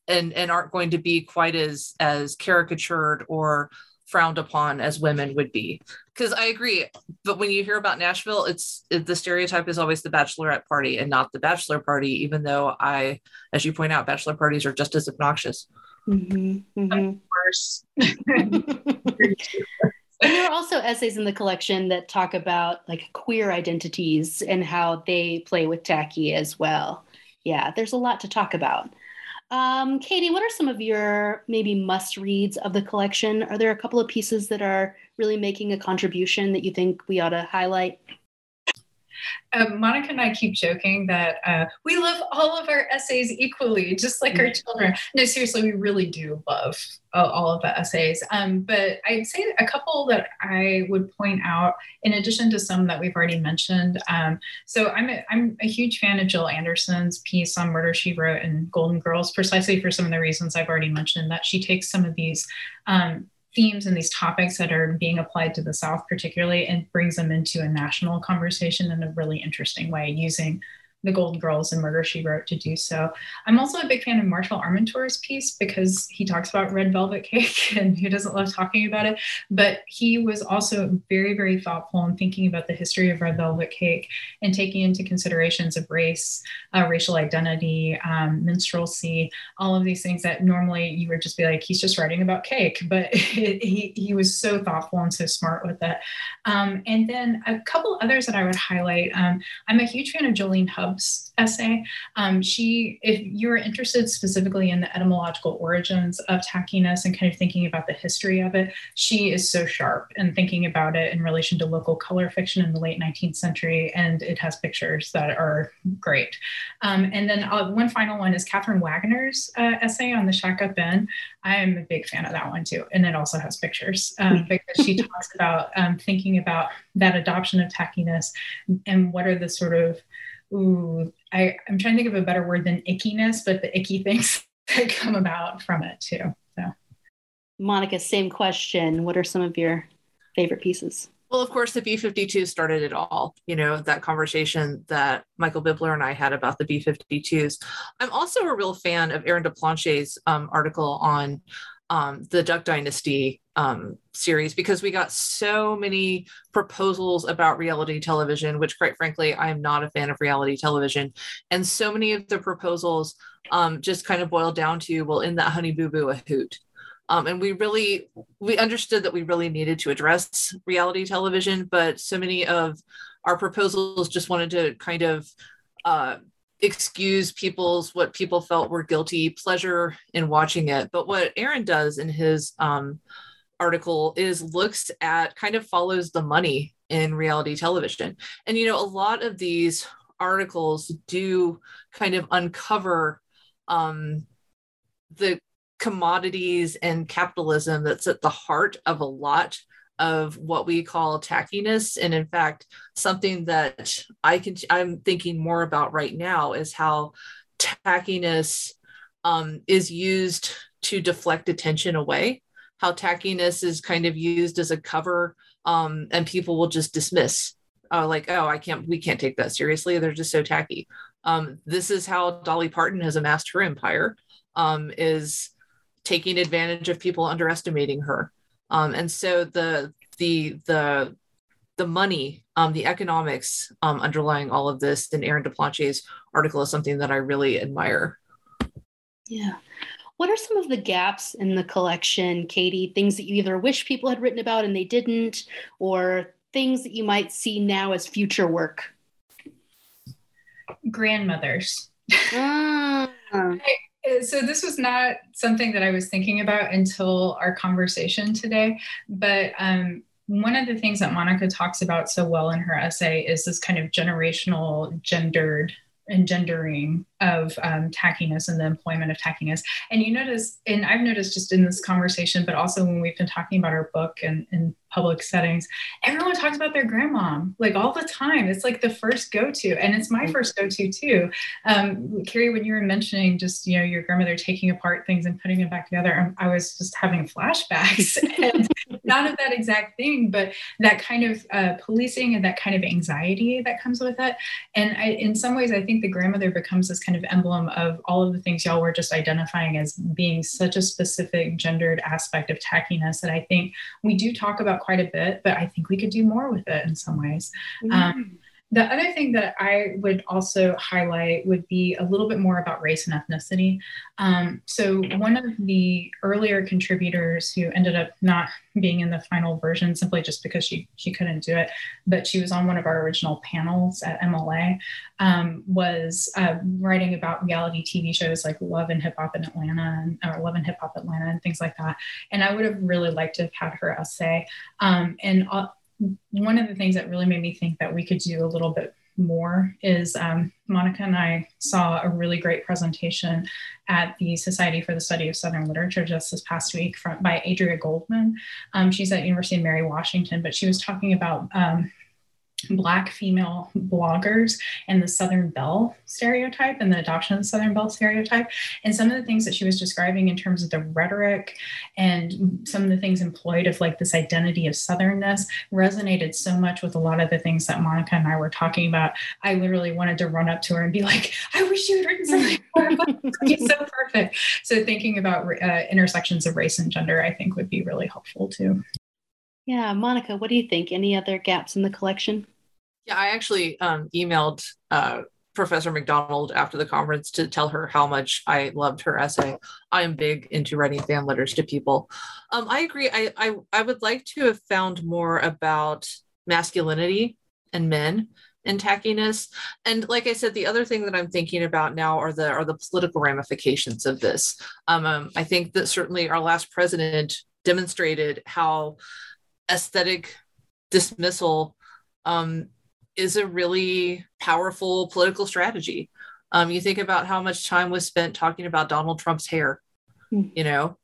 and and aren't going to be quite as as caricatured or frowned upon as women would be because i agree but when you hear about nashville it's it, the stereotype is always the bachelorette party and not the bachelor party even though i as you point out bachelor parties are just as obnoxious mm-hmm, mm-hmm. worse And there are also essays in the collection that talk about like queer identities and how they play with tacky as well. Yeah, there's a lot to talk about. Um, Katie, what are some of your maybe must reads of the collection? Are there a couple of pieces that are really making a contribution that you think we ought to highlight? Um, Monica and I keep joking that uh, we love all of our essays equally, just like our mm-hmm. children. No, seriously, we really do love uh, all of the essays. Um, but I'd say a couple that I would point out, in addition to some that we've already mentioned. Um, so I'm a, I'm a huge fan of Jill Anderson's piece on Murder She Wrote and Golden Girls, precisely for some of the reasons I've already mentioned. That she takes some of these um, themes and these topics that are being applied to the South, particularly, and brings them into a national conversation in a really interesting way using the Golden Girls and Murder She Wrote to do so. I'm also a big fan of Marshall Armentour's piece because he talks about red velvet cake and who doesn't love talking about it. But he was also very, very thoughtful in thinking about the history of red velvet cake and taking into considerations of race, uh, racial identity, um, minstrelsy, all of these things that normally you would just be like, he's just writing about cake. But it, he, he was so thoughtful and so smart with it. Um, and then a couple others that I would highlight. Um, I'm a huge fan of Jolene Essay. Um, she, if you're interested specifically in the etymological origins of tackiness and kind of thinking about the history of it, she is so sharp in thinking about it in relation to local color fiction in the late 19th century. And it has pictures that are great. Um, and then uh, one final one is Catherine Wagner's uh, essay on the Shack Up Inn. I am a big fan of that one too. And it also has pictures um, because she talks about um, thinking about that adoption of tackiness and what are the sort of ooh, I, I'm trying to think of a better word than ickiness, but the icky things that come about from it too. So, Monica, same question. What are some of your favorite pieces? Well, of course, the B 52 started it all, you know, that conversation that Michael Bibler and I had about the B 52s. I'm also a real fan of Aaron DePlanche's um, article on um, the Duck Dynasty um, series because we got so many proposals about reality television, which, quite frankly, I am not a fan of reality television. And so many of the proposals um, just kind of boiled down to, well, in that honey boo boo a hoot. Um, and we really we understood that we really needed to address reality television but so many of our proposals just wanted to kind of uh, excuse people's what people felt were guilty pleasure in watching it but what aaron does in his um, article is looks at kind of follows the money in reality television. And you know a lot of these articles do kind of uncover um, the commodities and capitalism that's at the heart of a lot of what we call tackiness. And in fact something that i can i'm thinking more about right now is how tackiness um, is used to deflect attention away how tackiness is kind of used as a cover um, and people will just dismiss uh, like oh i can't we can't take that seriously they're just so tacky um, this is how dolly parton has amassed her empire um, is taking advantage of people underestimating her. Um, and so the the the the money, um, the economics um, underlying all of this in Aaron deplanche's article is something that I really admire. Yeah. What are some of the gaps in the collection, Katie? Things that you either wish people had written about and they didn't, or things that you might see now as future work? Grandmothers. Ah. So this was not something that I was thinking about until our conversation today, but um, one of the things that Monica talks about so well in her essay is this kind of generational gendered engendering of um, tackiness and the employment of tackiness. And you notice, and I've noticed just in this conversation, but also when we've been talking about our book and in public settings, everyone talks about their grandmom like all the time. It's like the first go to, and it's my mm-hmm. first go to too. Um, Carrie, when you were mentioning just you know your grandmother taking apart things and putting them back together, um, I was just having flashbacks, and not of that exact thing, but that kind of uh, policing and that kind of anxiety that comes with it. And I, in some ways, I think the grandmother becomes this kind of emblem of all of the things y'all were just identifying as being such a specific gendered aspect of tackiness that I think we do talk about quite a bit, but I think we could do more with it in some ways. Mm-hmm. Um, the other thing that I would also highlight would be a little bit more about race and ethnicity. Um, so, one of the earlier contributors who ended up not being in the final version simply just because she she couldn't do it, but she was on one of our original panels at MLA, um, was uh, writing about reality TV shows like Love and Hip Hop in Atlanta and or Love and Hip Hop Atlanta and things like that. And I would have really liked to have had her essay. Um, and uh, one of the things that really made me think that we could do a little bit more is um, Monica and I saw a really great presentation at the Society for the Study of Southern Literature just this past week from, by Adria Goldman. Um, she's at University of Mary Washington, but she was talking about um, Black female bloggers and the Southern Belle stereotype and the adoption of the Southern Belle stereotype. And some of the things that she was describing in terms of the rhetoric and some of the things employed of like this identity of Southernness resonated so much with a lot of the things that Monica and I were talking about. I literally wanted to run up to her and be like, I wish you had written something more. It's so perfect. So thinking about uh, intersections of race and gender, I think would be really helpful too. Yeah, Monica, what do you think? Any other gaps in the collection? Yeah, I actually um, emailed uh, Professor McDonald after the conference to tell her how much I loved her essay. I am big into writing fan letters to people. Um, I agree. I, I I would like to have found more about masculinity and men and tackiness. And like I said, the other thing that I'm thinking about now are the are the political ramifications of this. Um, um, I think that certainly our last president demonstrated how aesthetic dismissal um, is a really powerful political strategy. Um, you think about how much time was spent talking about Donald Trump's hair, mm. you know,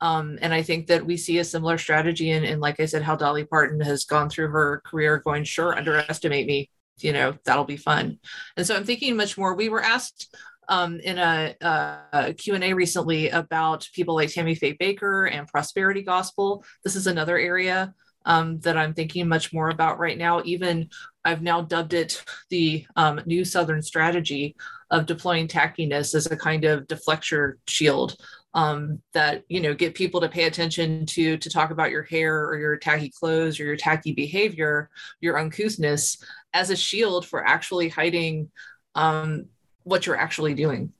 um, and I think that we see a similar strategy in, in, like I said, how Dolly Parton has gone through her career going, sure, underestimate me, you know, that'll be fun. And so I'm thinking much more. We were asked um, in a, a Q&A recently about people like Tammy Faye Bakker and prosperity gospel. This is another area um, that I'm thinking much more about right now. Even I've now dubbed it the um, new Southern strategy of deploying tackiness as a kind of deflector shield um, that you know get people to pay attention to to talk about your hair or your tacky clothes or your tacky behavior, your uncouthness as a shield for actually hiding um, what you're actually doing.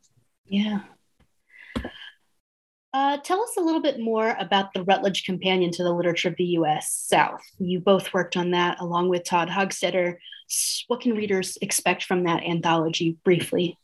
Yeah. Uh, tell us a little bit more about the Routledge Companion to the Literature of the U.S. South. You both worked on that along with Todd Hagstette. What can readers expect from that anthology briefly?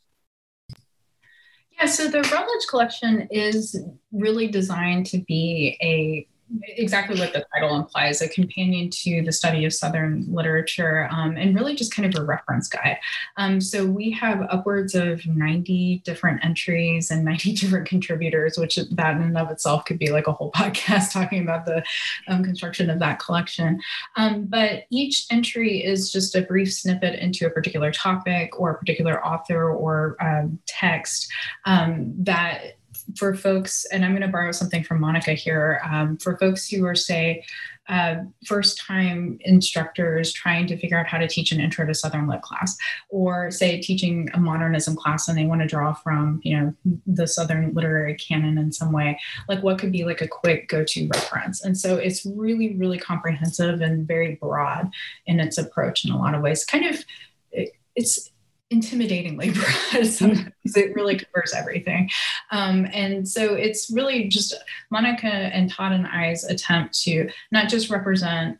Yeah, so the Routledge collection is really designed to be a exactly what the title implies a companion to the study of Southern literature um, and really just kind of a reference guide. Um, so we have upwards of 90 different entries and 90 different contributors, which that in and of itself could be like a whole podcast talking about the um, construction of that collection. Um, but each entry is just a brief snippet into a particular topic or a particular author or um, text um, that for folks, and I'm going to borrow something from Monica here, um, for folks who are, say, uh, first time instructors trying to figure out how to teach an intro to Southern Lit class, or say teaching a modernism class and they want to draw from, you know, the Southern literary canon in some way, like what could be like a quick go to reference. And so it's really, really comprehensive and very broad in its approach in a lot of ways. Kind of, it, it's, intimidatingly broad sometimes it really covers everything. Um, and so it's really just monica and todd and i's attempt to not just represent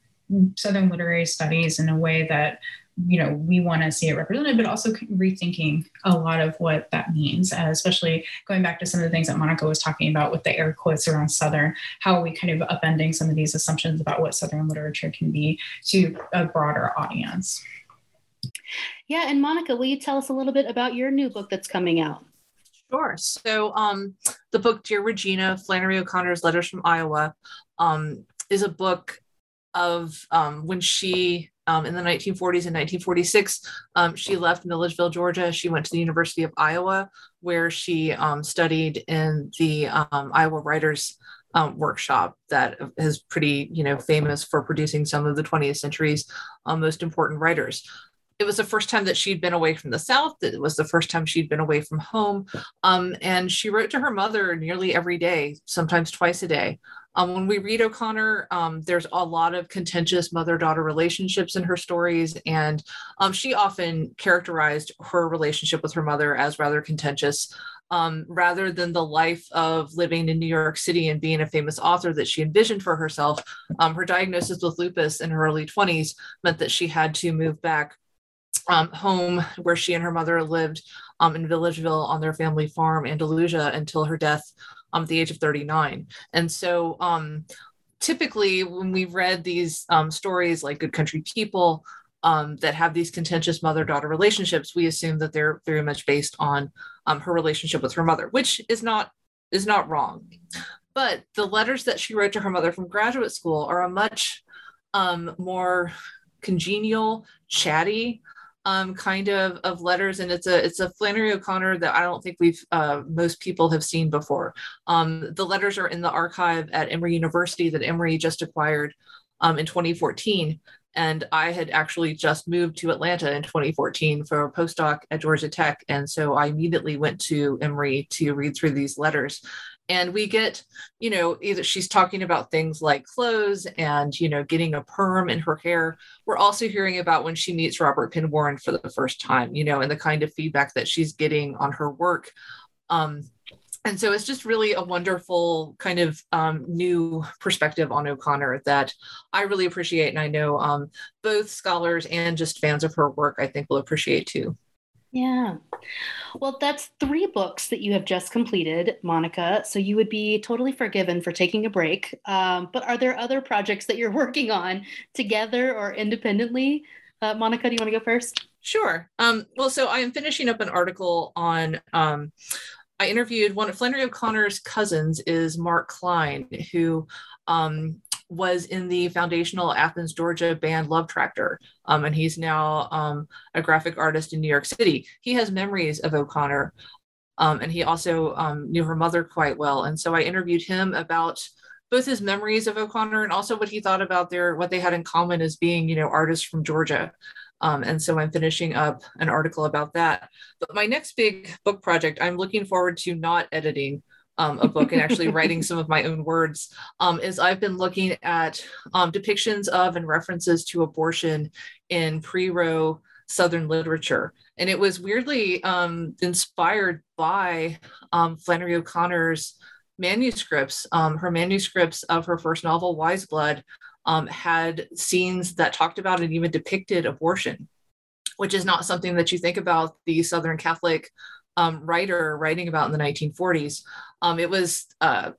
southern literary studies in a way that you know we want to see it represented but also rethinking a lot of what that means uh, especially going back to some of the things that monica was talking about with the air quotes around southern how are we kind of upending some of these assumptions about what southern literature can be to a broader audience yeah, and Monica, will you tell us a little bit about your new book that's coming out? Sure. So, um, the book Dear Regina, Flannery O'Connor's Letters from Iowa, um, is a book of um, when she, um, in the 1940s and 1946, um, she left Milledgeville, Georgia. She went to the University of Iowa, where she um, studied in the um, Iowa Writers um, workshop that is pretty, you know, famous for producing some of the 20th century's uh, most important writers it was the first time that she'd been away from the South. It was the first time she'd been away from home. Um, and she wrote to her mother nearly every day, sometimes twice a day. Um, when we read O'Connor, um, there's a lot of contentious mother daughter relationships in her stories. And um, she often characterized her relationship with her mother as rather contentious. Um, rather than the life of living in New York City and being a famous author that she envisioned for herself, um, her diagnosis with lupus in her early 20s meant that she had to move back um, home where she and her mother lived um, in Milledgeville on their family farm, Andalusia, until her death um, at the age of 39. And so um, typically, when we've read these um, stories like Good Country People um, that have these contentious mother daughter relationships, we assume that they're very much based on her relationship with her mother, which is not is not wrong. But the letters that she wrote to her mother from graduate school are a much more congenial, chatty, um, kind of of letters, and it's a it's a Flannery O'Connor that I don't think we've uh, most people have seen before. Um, the letters are in the archive at Emory University that Emory just acquired um, in 2014, and I had actually just moved to Atlanta in 2014 for a postdoc at Georgia Tech, and so I immediately went to Emory to read through these letters and we get you know either she's talking about things like clothes and you know getting a perm in her hair we're also hearing about when she meets robert penn warren for the first time you know and the kind of feedback that she's getting on her work um, and so it's just really a wonderful kind of um, new perspective on O'Connor that I really appreciate. And I know um, both scholars and just fans of her work, I think, will appreciate too. Yeah. Well, that's three books that you have just completed, Monica. So you would be totally forgiven for taking a break. Um, but are there other projects that you're working on together or independently? Uh, Monica, do you want to go first? Sure. Um, well, so I am finishing up an article on. Um, I interviewed one of Flannery O'Connor's cousins is Mark Klein, who um, was in the foundational Athens, Georgia band Love Tractor. Um, and he's now um, a graphic artist in New York City. He has memories of O'Connor. Um, and he also um, knew her mother quite well. And so I interviewed him about both his memories of O'Connor and also what he thought about their what they had in common as being, you know, artists from Georgia. Um, and so I'm finishing up an article about that. But my next big book project, I'm looking forward to not editing um, a book and actually writing some of my own words um, is I've been looking at um, depictions of and references to abortion in pre-Roe Southern literature. And it was weirdly um, inspired by um, Flannery O'Connor's manuscripts. Um, her manuscripts of her first novel, Wise Blood, had scenes that talked about and even depicted abortion, which is not something that you think about the Southern Catholic um, writer writing about in the 1940s. Um, it was uh,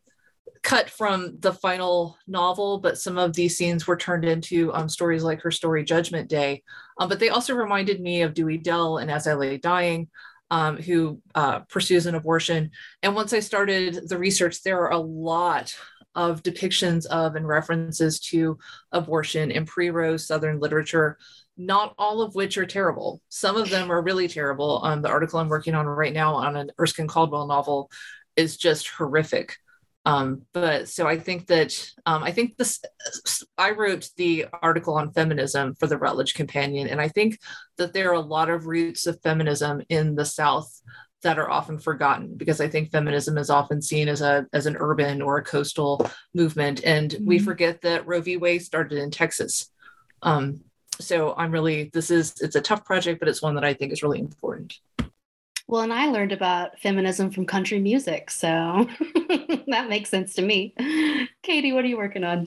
cut from the final novel, but some of these scenes were turned into um, stories like her story Judgment Day. Um, but they also reminded me of Dewey Dell and As I Lay Dying, um, who uh, pursues an abortion. And once I started the research, there are a lot of depictions of and references to abortion in pre Rose Southern literature not all of which are terrible. Some of them are really terrible. Um, the article I'm working on right now on an Erskine Caldwell novel is just horrific. Um, but so I think that um, I think this I wrote the article on feminism for the Routledge Companion, and I think that there are a lot of roots of feminism in the South that are often forgotten because I think feminism is often seen as a as an urban or a coastal movement, and mm-hmm. we forget that Roe v. Wade started in Texas. Um, so i'm really this is it's a tough project but it's one that i think is really important. Well and i learned about feminism from country music so that makes sense to me. Katie what are you working on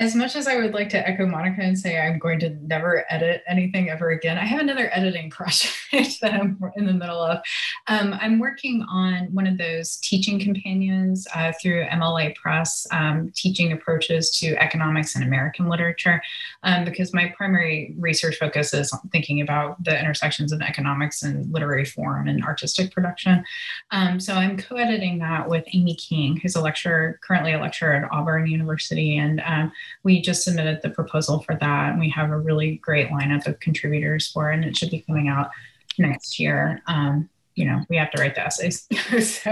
as much as I would like to echo Monica and say I'm going to never edit anything ever again, I have another editing project that I'm in the middle of. Um, I'm working on one of those teaching companions uh, through MLA Press, um, teaching approaches to economics and American literature, um, because my primary research focus is thinking about the intersections of economics and literary form and artistic production. Um, so I'm co editing that with Amy King, who's a lecturer, currently a lecturer at Auburn University. And um, we just submitted the proposal for that, and we have a really great lineup of contributors for it, and it should be coming out next year. Um, you know, we have to write the essays.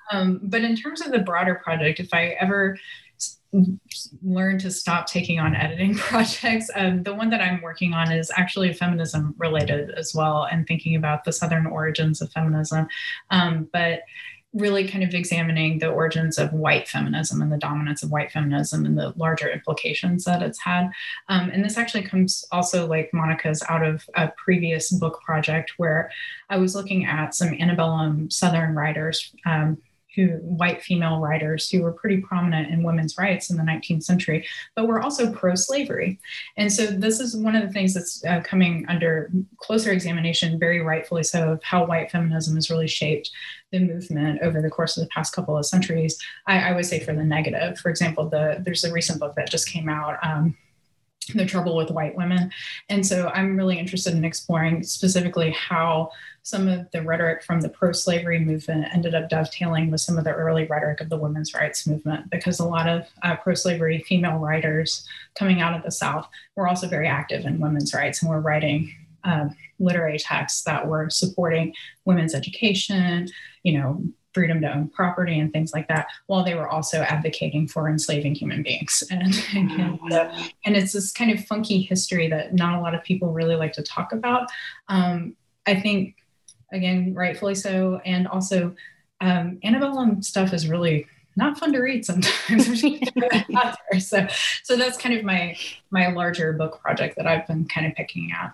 um, but in terms of the broader project, if I ever learn to stop taking on editing projects. Um, the one that I'm working on is actually feminism related as well, and thinking about the Southern origins of feminism. Um, but really kind of examining the origins of white feminism and the dominance of white feminism and the larger implications that it's had. Um, and this actually comes also, like Monica's, out of a previous book project where I was looking at some antebellum Southern writers. Um, who white female writers who were pretty prominent in women's rights in the 19th century, but were also pro-slavery. And so this is one of the things that's uh, coming under closer examination, very rightfully so, of how white feminism has really shaped the movement over the course of the past couple of centuries. I, I would say for the negative. For example, the there's a recent book that just came out. Um, the trouble with white women. And so I'm really interested in exploring specifically how some of the rhetoric from the pro slavery movement ended up dovetailing with some of the early rhetoric of the women's rights movement, because a lot of uh, pro slavery female writers coming out of the South were also very active in women's rights and were writing um, literary texts that were supporting women's education, you know, freedom to own property and things like that, while they were also advocating for enslaving human beings. And, and, uh, and it's this kind of funky history that not a lot of people really like to talk about. Um, I think again, rightfully so. And also, um, antebellum stuff is really not fun to read sometimes. so, so that's kind of my my larger book project that I've been kind of picking at.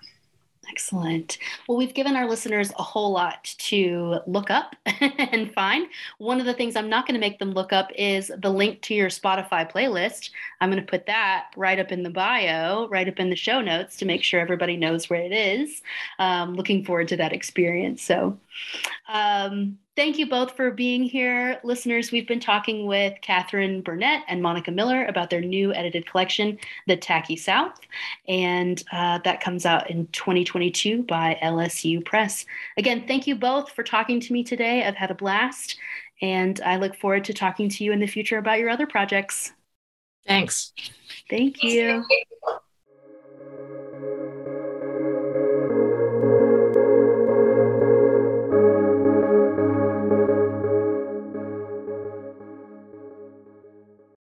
Excellent. Well, we've given our listeners a whole lot to look up and find. One of the things I'm not going to make them look up is the link to your Spotify playlist. I'm going to put that right up in the bio, right up in the show notes to make sure everybody knows where it is. Um, looking forward to that experience. So, um, Thank you both for being here. Listeners, we've been talking with Catherine Burnett and Monica Miller about their new edited collection, The Tacky South. And uh, that comes out in 2022 by LSU Press. Again, thank you both for talking to me today. I've had a blast. And I look forward to talking to you in the future about your other projects. Thanks. Thank you. Thank you.